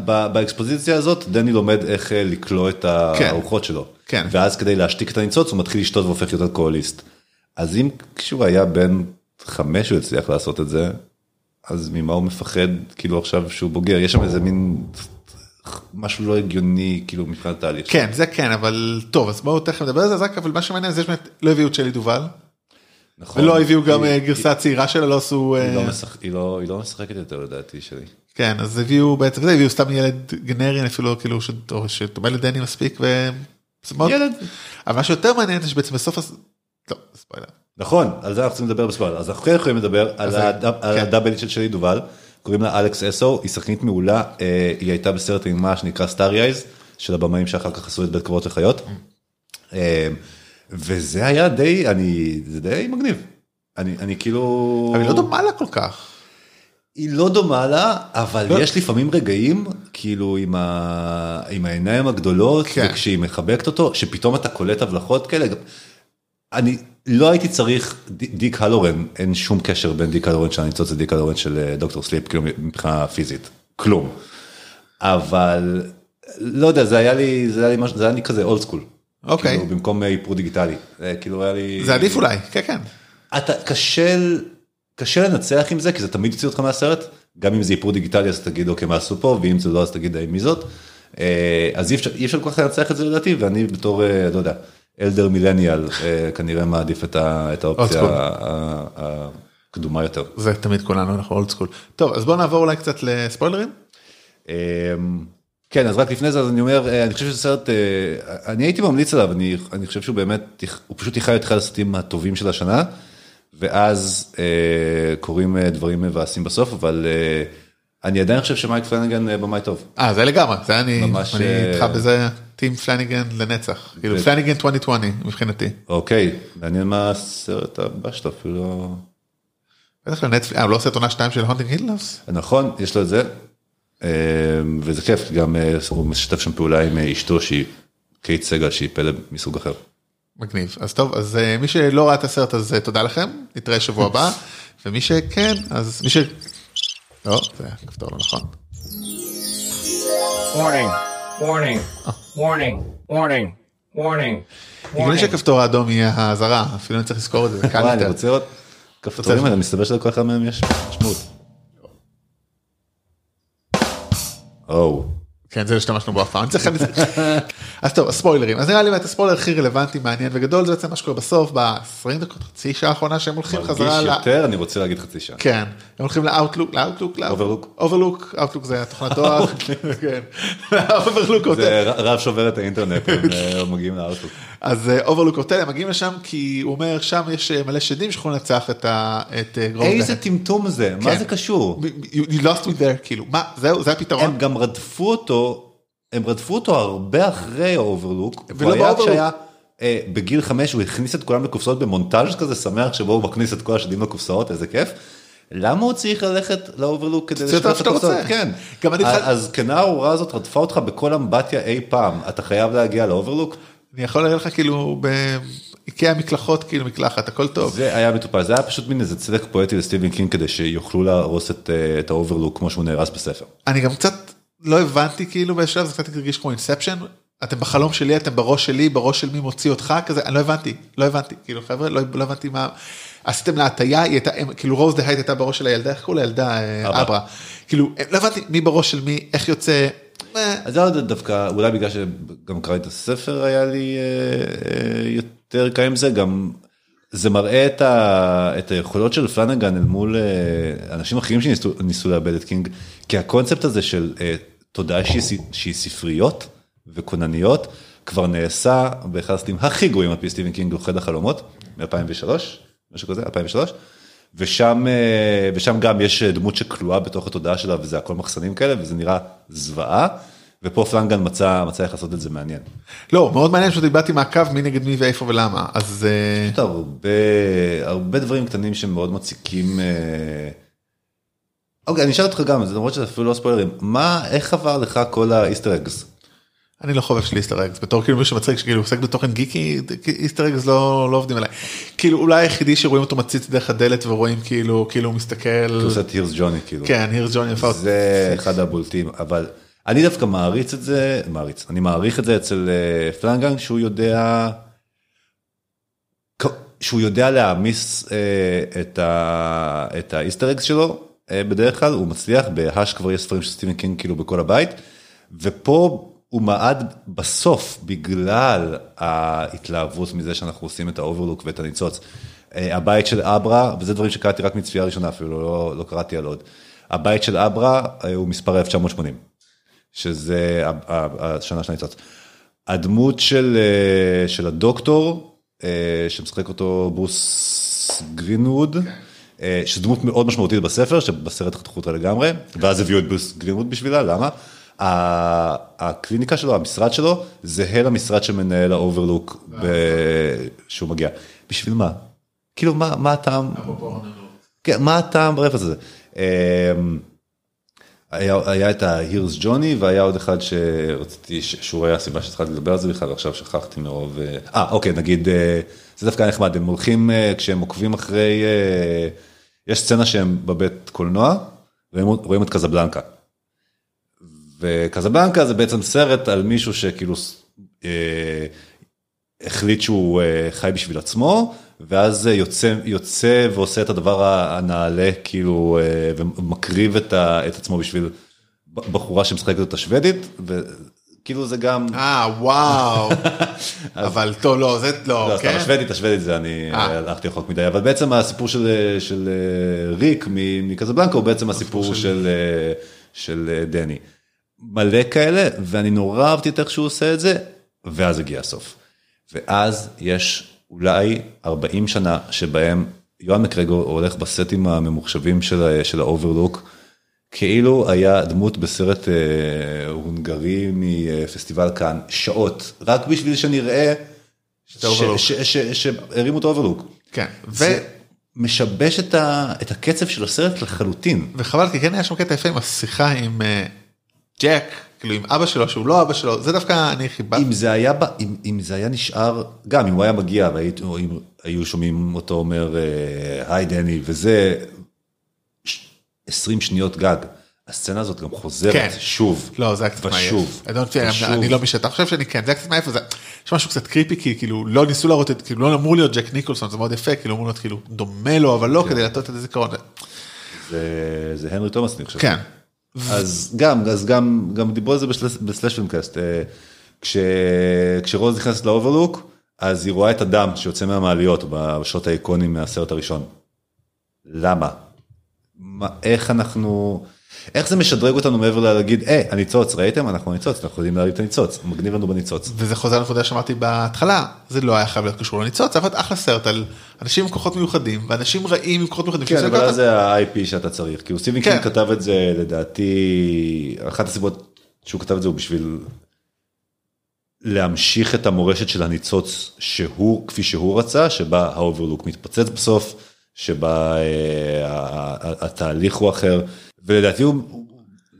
באקספוזיציה הזאת דני לומד איך אה, לקלוא את הארוחות שלו. כן. ואז כדי להשתיק את הניצוץ הוא מתחיל לשתות והופך להיות אלכוהוליסט. אז אם כשהוא היה בן חמש הוא הצליח לעשות את זה, אז ממה הוא מפחד כאילו עכשיו שהוא בוגר? יש שם איזה מין משהו לא הגיוני כאילו מבחינת תהליך. כן, זה כן, אבל טוב, אז בואו תכף נדבר על זה, אז רק, אבל מה שמעניין זה שבאמת לא הביאו את שלי דובל, נכון. ולא הביאו גם היא- אה, גרסה צעירה שלה, לא עשו, היא לא אה, היא לא- היא לא משחקת יותר לדעתי שלי. כן, אז הביאו בעצם, זה, הביאו סתם ילד גנרי, אפילו כאילו, ש- או שדומה לדני מספיק, ו... מאוד- ילד. אבל מה שיותר מעניין זה שבעצם בסוף, לא, ספוילר. נכון, על זה אנחנו צריכים לדבר בספוילר. אז אנחנו כן יכולים לדבר על כן. על הדאבלית של שלי דובל, קוראים לה אלכס אסו, היא שחקנית מעולה, אה, היא הייתה בסרט אימה שנקרא סטארי אייז, של הבמאים שאחר כך עשו את בית קברות לחיות. אה, וזה היה די, אני, זה די מגניב. אני, אני כאילו... אבל היא לא דומה לה כל כך. היא לא דומה לה, אבל לא. יש לפעמים רגעים, כאילו עם, ה... עם העיניים הגדולות, כן. וכשהיא מחבקת אותו, שפתאום אתה קולט הבלחות כאלה. אני לא הייתי צריך, דיק הלורן, אין שום קשר בין דיק הלורן של הניצוץ לדיק הלורן של אה, דוקטור סליפ, כאילו מבחינה פיזית, כלום. אבל, לא יודע, זה היה לי, זה היה לי, משהו- זה היה לי כזה old school. אוקיי. כאילו, במקום אה, איפור דיגיטלי. כאילו היה לי... זה עדיף אולי, כן, כן. אתה קשה קשה לנצח עם זה כי זה תמיד יוציא אותך מהסרט גם אם זה איפור דיגיטלי אז תגיד אוקיי מה עשו פה ואם זה לא אז תגיד "היי, מי זאת. אה, אז אי אפשר אי אפשר כל כך לנצח את זה לדעתי ואני בתור אה, לא יודע אלדר מילניאל אה, כנראה מעדיף את האופציה הקדומה יותר. זה תמיד כולנו, אנחנו אולד סקול. טוב, אז בואו נעבור אולי קצת לספוילרים. אה, כן אז רק לפני זה אז אני אומר אה, אני חושב שזה סרט אה, אני הייתי ממליץ עליו אני אני חושב שהוא באמת הוא פשוט יחיה את אחד הסרטים הטובים של השנה ואז אה, קורים דברים מבאסים בסוף אבל אה, אני עדיין חושב שמייק פלנגן במאי טוב. אה, זה לגמרי, זה אני, ממש, אני איתך בזה, team פלנגן לנצח. כאילו פלנגן 2020 מבחינתי. אוקיי מעניין מה הסרט הבא שלו אפילו בטח לנטפליקס, אה, הוא לא עושה את עונה 2 של Haunting Hill House? נכון יש לו את זה אה, וזה כיף גם אה, הוא משתף שם פעולה עם אה, אשתו שהיא קייט סיגל שהיא פלא מסוג אחר. מגניב. אז טוב, אז אה, מי שלא ראה את הסרט הזה, תודה לכם, נתראה שבוע הבא, ומי שכן, אז מי ש... לא, זה כפתור לא נכון. Warning, warning, warning, warning, warning. הגיוני warning. שהכפתור האדום יהיה האזהרה, אפילו אני צריך לזכור את זה, זה קל וואי, אני יותר. רוצה לראות כפתורים האלה, מסתבר שלכל אחד מהם יש משמעות. או, כן, זה השתמשנו בו אף פעם. אז טוב, הספוילרים. אז נראה לי באמת הספוילר הכי רלוונטי, מעניין וגדול, זה בעצם מה שקורה בסוף, ב-20 דקות, חצי שעה האחרונה שהם הולכים מרגיש חזרה ל... יותר, אני רוצה להגיד חצי שעה. כן, הם הולכים לאוטלוק, לאוטלוק, Overlook. אוברלוק, אוטלוק זה התוכנת תואר, כן, אוברלוק הוטל, זה רב שובר את האינטרנט, הם אה, מגיעים לאוטלוק. אז אוברלוק הוטל, הם מגיעים לשם כי הוא אומר שם יש אה, מלא שדים שיכולים לנצח את ה... את אה, גרום איזה. טמטום זה, מה כן. זה קשור? You lost me there, כאילו, מה, זהו, זה הפתרון? הם גם רדפו אותו, הם רדפו אותו הרבה אחרי האוברלוק, ולא באוברלוק. אה, בגיל חמש, הוא הכניס את כולם לקופסאות במונטאז' כזה שמח שבו הוא מכניס את כל השדים לקופסאות, איזה כיף. למה הוא צריך ללכת לאוברלוק כדי לשנות את? רוצה. כן. גם אני התחל- הזקנה הארורה הזאת רדפה אותך בכל אמבטיה אי פעם, אתה חייב להגיע לאוברלוק? אני יכול להגיד לך כאילו באיקאה מקלחות, כאילו מקלחת, הכל טוב. זה היה מטופל, זה היה פשוט מין איזה צדק פואטי לסטיבן קינג כדי שיוכלו להרוס את, אה, את האוברלוק כמו שהוא נהרס בספר. אני גם קצת לא הבנתי כאילו בשלב זה קצת הרגיש כמו Inception אתם בחלום שלי אתם בראש שלי בראש של מי מוציא אותך כזה אני לא הבנתי לא הבנתי כאילו חבר'ה לא, לא הבנתי מה עשיתם לה הטיה היא הייתה כאילו Rose the Hat הייתה בראש של הילדה איך קוראים לילדה אה, אברה. כאילו לא הבנתי מי בראש של מי איך יוצא. אה, אז זה דווקא, אולי בגלל שגם קראתי את הספר היה לי אה, אה, יותר קל עם זה, גם זה מראה את, ה, את היכולות של פלנגן אל מול אה, אנשים אחרים שניסו ניסו לעבד את קינג, כי הקונספט הזה של אה, תודעה שהיא ספריות וכונניות, כבר נעשה באחד הסרטים הכי גרועים על פי סטיבן קינג, לוכד החלומות, מ-2003, משהו כזה, 2003. ושם, אה, ושם גם יש דמות שכלואה בתוך התודעה שלה וזה הכל מחסנים כאלה וזה נראה זוועה. ופה פלנגן מצא מצא איך לעשות את זה מעניין. לא, מאוד מעניין פשוט איבדתי מעקב מי נגד מי ואיפה ולמה, אז אה, יש הרבה הרבה דברים קטנים שמאוד מציקים. אה, אוקיי, אני אשאל אותך גם, זה למרות שזה אפילו לא ספוילרים, מה, איך עבר לך כל האיסטר אגס? אני לא חובב של איסטר אגס, בתור כאילו מישהו מצחיק שכאילו עוסק בתוכן גיקי, איסטר אגס לא לא עובדים עליי. כאילו אולי היחידי שרואים אותו מציץ דרך הדלת ורואים כאילו כאילו הוא מסתכל, עושה את הירס ג'וני כאילו. כן, הירס ג'וני זה אחד הבולטים, אבל אני דווקא מעריץ את זה, מעריץ, אני מעריך את זה אצל אה, פלנגן שהוא יודע, שהוא יודע להעמיס אה, את ה Easter eggs שלו, אה, בדרך כלל הוא מצליח, ב Hush כבר יש ספרים של סטיבן קינג כאילו בכל הבית, ופה הוא מעד בסוף בגלל ההתלהבות מזה שאנחנו עושים את האוברלוק ואת הניצוץ. אה, הבית של אברה, וזה דברים שקראתי רק מצפייה ראשונה אפילו, לא, לא קראתי על עוד. הבית של אברה אה, הוא מספר 1980, שזה השנה של הניצוץ. הדמות של, אה, של הדוקטור, שמשחק אותו ברוס גרינווד, אה, שזו דמות מאוד משמעותית בספר, שבסרט חתכו אותה לגמרי, ואז הביאו את ברוס גרינווד בשבילה, למה? הקליניקה שלו, המשרד שלו, זהה למשרד של מנהל האוברלוק שהוא מגיע. בשביל מה? כאילו, מה מה הטעם? כן, מה הטעם ברפרנס הזה? אמ, היה, את ה Here's Johnny והיה עוד אחד שרציתי, שהוא היה הסיבה שהתחלתי לדבר על זה בכלל, ועכשיו שכחתי מרוב... אה, אה, אוקיי, נגיד, אה, זה דווקא נחמד, הם הולכים, אה, כשהם עוקבים אחרי, יש סצנה שהם בבית קולנוע, והם רואים את קזבלנקה. וקזבלנקה זה בעצם סרט על מישהו שכאילו אה, החליט שהוא אה, חי בשביל עצמו, ואז אה, יוצא, יוצא ועושה את הדבר הנעלה, כאילו, אה, ומקריב את, ה, את עצמו בשביל בחורה שמשחקת אותה שוודית, וכאילו זה גם... אה וואו, אבל טוב לא זה לא, לא, סתם, כן, השוודית, השוודית זה אני אה. הלכתי רחוק מדי, אבל בעצם הסיפור של, של אה, ריק מ- מקזבלנקה הוא בעצם הסיפור של, אה, של אה, דני. מלא כאלה, ואני נורא אהבתי את איך שהוא עושה את זה, ואז הגיע הסוף. ואז יש אולי 40 שנה שבהם יואן מקרגור הולך בסטים הממוחשבים של, של האוברלוק, כאילו היה דמות בסרט אה, הונגרי מפסטיבל כאן, שעות, רק בשביל שנראה שהרימו את האוברלוק. כן, ו- משבש את, ה, את הקצב של הסרט לחלוטין. וחבל כי כן היה שם קטע יפה עם השיחה עם אה, ג'ק, כאילו עם אבא שלו שהוא לא אבא שלו, זה דווקא אני חיברתי. אם זה היה, אם, אם זה היה נשאר, גם אם הוא היה מגיע אם היו שומעים אותו אומר אה, היי דני וזה 20 שניות גג. הסצנה הזאת גם חוזרת כן. שוב. לא זה היה קצת מעייף. ושוב. I don't feel- ושוב. אני לא מי שאתה חושב שאני כן זה היה קצת מעייף. זה- יש משהו קצת קריפי כי כאילו לא ניסו להראות את כאילו לא אמור להיות ג'ק ניקולסון זה מאוד יפה כאילו אמור להיות כאילו דומה לו אבל כן. לא כדי לתת את הזיכרון. זה, זה הנרי תומאס אני חושב. כן. אז גם, אז גם, גם דיברו על זה בסלש- בסלאש פילמקאסט. אה, כש, כשרוז נכנסת לאוברלוק, אז היא רואה את הדם שיוצא מהמעליות בשעות האיקונים מהסרט הראשון. למה? מה, איך אנחנו, איך זה משדרג אותנו מעבר ללהגיד, אה, הניצוץ, ראיתם? אנחנו הניצוץ, אנחנו יודעים להריב את הניצוץ, מגניב לנו בניצוץ. וזה חוזר לנקודה שאמרתי בהתחלה זה לא היה חייב להיות קשור לניצוץ זה היה אחלה סרט על אנשים עם כוחות מיוחדים ואנשים רעים עם כוחות מיוחדים. כן, אבל זה ה-IP שאתה צריך, כאילו סטיבן כן. קינג כתב את זה לדעתי, אחת הסיבות שהוא כתב את זה הוא בשביל להמשיך את המורשת של הניצוץ שהוא, כפי שהוא רצה, שבה האוברלוק מתפוצץ בסוף, שבה אה, התהליך הוא אחר, ולדעתי הוא,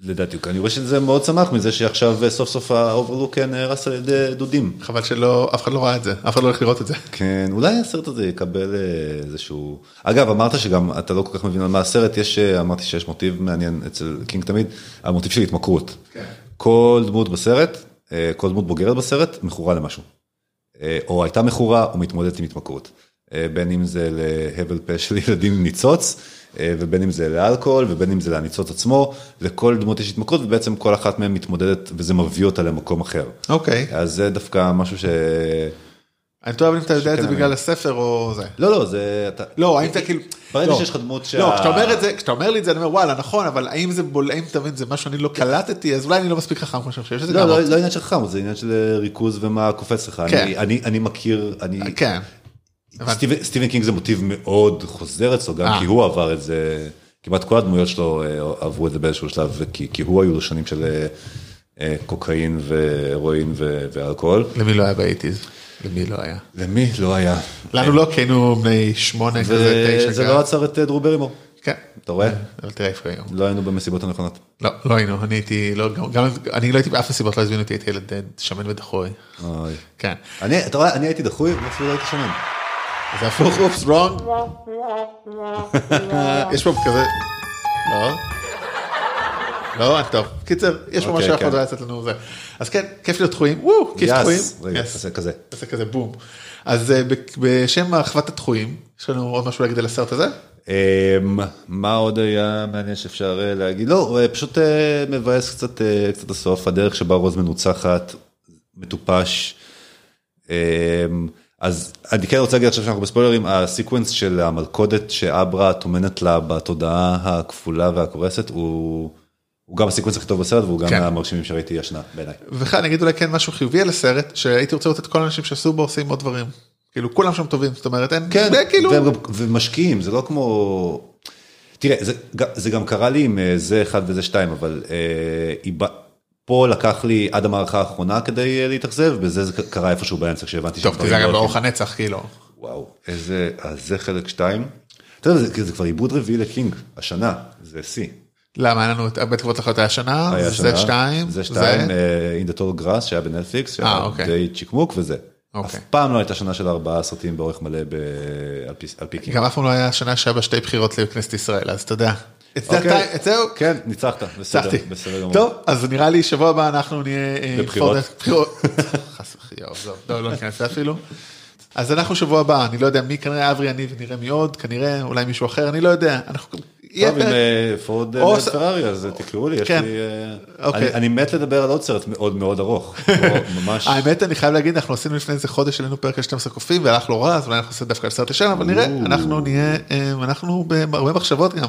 לדעתי, אני רואה שזה מאוד שמח מזה שעכשיו אה, סוף סוף האוברלוק נהרס על ידי דודים. חבל שלא אף אחד לא ראה את זה אף אחד לא הולך לראות את זה. כן, אולי הסרט הזה יקבל אה, איזשהו... אגב, אמרת שגם אתה לא כל כך מבין על מה הסרט, יש, אה, אמרתי שיש מוטיב מעניין אצל קינג תמיד, המוטיב של התמכרות. כל דמות בסרט, אה, כל דמות בוגרת בסרט, מכורה למשהו. אה, או הייתה מכורה או מתמודדת עם התמכרות. אה, בין אם זה להבל פה של ילדים עם ניצוץ, אה, ובין אם זה לאלכוהול, ובין אם זה לניצוץ עצמו, לכל דמות יש התמכרות, ובעצם כל אחת מהן מתמודדת, וזה מביא אותה למקום אחר. אוקיי. אז זה דווקא משהו ש... אני תוהה אם אתה יודע את זה בגלל הספר או זה. לא, לא, זה... אתה... לא, האם אתה כאילו... ברגע לא. שיש לך דמות שה... לא, כשאתה אומר את זה, כשאתה אומר לי את זה, אני אומר וואלה, נכון, אבל האם זה בול, האם אתה מבין, זה משהו שאני לא קלטתי, אז אולי אני לא מספיק חכם כמו שאני חושב שזה לא, גם לא. לא עניין של חכם, זה עניין של ריכוז ומה קופץ לך. כן. אני מכיר, אני... כן. סטיבן, קינג זה מוטיב מאוד חוזר אצלו, גם אה. כי הוא עבר את זה, כמעט כל הדמויות שלו אה, עברו את זה באיזשהו שלב, כי, הוא היו לו שנים של אה, קוקאין והרואין ואלכוהול. למי לא היה ב eighties? למי לא היה? למי לא היה. לנו לא, כי היינו בני שמונה כזה, תשע. גם. לא אצל דרו ברימור. כן. אתה רואה? אבל תראה איפה היום. לא היינו במסיבות הנכונות. לא, לא היינו, אני הייתי, לא, גם, אני לא הייתי באף מסיבות, לא הזמינו אותי, הייתי ילד שמן ודחוי. אוי. כן. אני, אתה רואה, אני הייתי דחוי, ואפילו לא הייתי שמן. זה הפוך, אופס, רונג. יש פה כזה, לא. לא, טוב. קיצר, יש פה אוקיי, משהו כן. יכול לצאת לנו זה. אז כן, כיף להיות דחויים, וואו, כיף דחויים. רגע. תעשה כזה. תעשה כזה בום. אז אה, בשם אחוות הדחויים, יש לנו עוד משהו להגיד על הסרט הזה? אמ, מה עוד היה מעניין שאפשר אה, להגיד? לא, אה, פשוט מבאס קצת קצת הסוף, הדרך שבה רוז מנוצחת, מטופש. אז אני כן רוצה להגיד עכשיו שאנחנו בספוילרים, הסיקוונס של המלכודת שאברה טומנת לה בתודעה הכפולה והקורסת הוא... הוא גם הסיקוונס הכי טוב בסרט והוא גם כן. מהמרשימים שראיתי השנה בעיניי. ובכלל אני אגיד אולי כן משהו חיובי על הסרט, שהייתי רוצה לראות את כל האנשים שעשו בו עושים עוד דברים. כאילו כולם שם טובים, זאת אומרת אין, כן, זה כאילו, והם ומשקיעים, זה לא כמו... תראה, זה, זה גם קרה לי עם אה, זה אחד וזה שתיים, אבל אה, פה לקח לי עד המערכה האחרונה כדי אה, להתאכזב, בזה זה קרה איפשהו באמצע, כשהבנתי טוב, שהדברים זה גם לאורך הולכים. הנצח כאילו. וואו, איזה, אז זה חלק שתיים. אתה יודע, זה, זה כבר עיבוד רביעי לקינג, השנה, זה שיא. למה היה לנו את בית קברות לחיות היה שנה, היה זה שתיים, זה שתיים, אה, In the Tall Grass שהיה בנטפליקס, שהיה אה, אוקיי. די צ'יקמוק וזה. אוקיי. אף פעם לא הייתה שנה של ארבעה סרטים באורך מלא. על פי- על פי קינג. גם אף פעם לא היה שנה שהיה בה שתי בחירות לכנסת ישראל, אז אתה יודע. את זה. אתה- את זהו, כן, ניצחת, בסדר. בסדר גמור. טוב, אז נראה לי שבוע הבא אנחנו נהיה... אה, בבחירות? בחירות. חס וחלילה, לא, לא ניכנס אפילו. אז אנחנו שבוע הבא, אני לא יודע מי, כנראה אברי, אני ונראה מי עוד, כנראה אולי מישהו אחר, אני לא יודע. אנחנו... טוב, עם אה, פורד אה, פרארי, אז תקראו לי, יש כן. לי... אה, אוקיי. אני- מת לדבר על עוד סרט מאוד מאוד ארוך. ממש... האמת אני חייב להגיד אנחנו עשינו לפני איזה חודש העלינו פרק על 12 קופים והלך לא רע אז אולי אנחנו נעשה דווקא על סרט ישן אבל נראה אנחנו נהיה אה, אנחנו בהרבה מחשבות גם.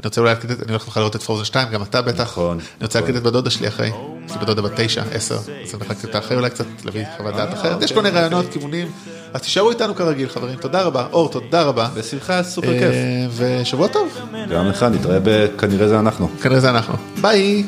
אני רוצה אולי להקליט, אני הולך לך לראות את פרוזן 2 גם אתה בטח. נכון, אני רוצה להקליט את בדודה שלי אחרי. יש לי בדודה בת 9, 10. אז אני אותה אחרי אולי קצת להביא חוות דעת אחרת. יש כל מיני רעיונות כיוונים. אז תישארו איתנו כרגיל חברים תודה רבה אור תודה רבה. בשמחה, סופר כיף. אה, ושבוע טוב גם לך, נתראה בכנראה זה אנחנו. כנראה זה אנחנו ביי.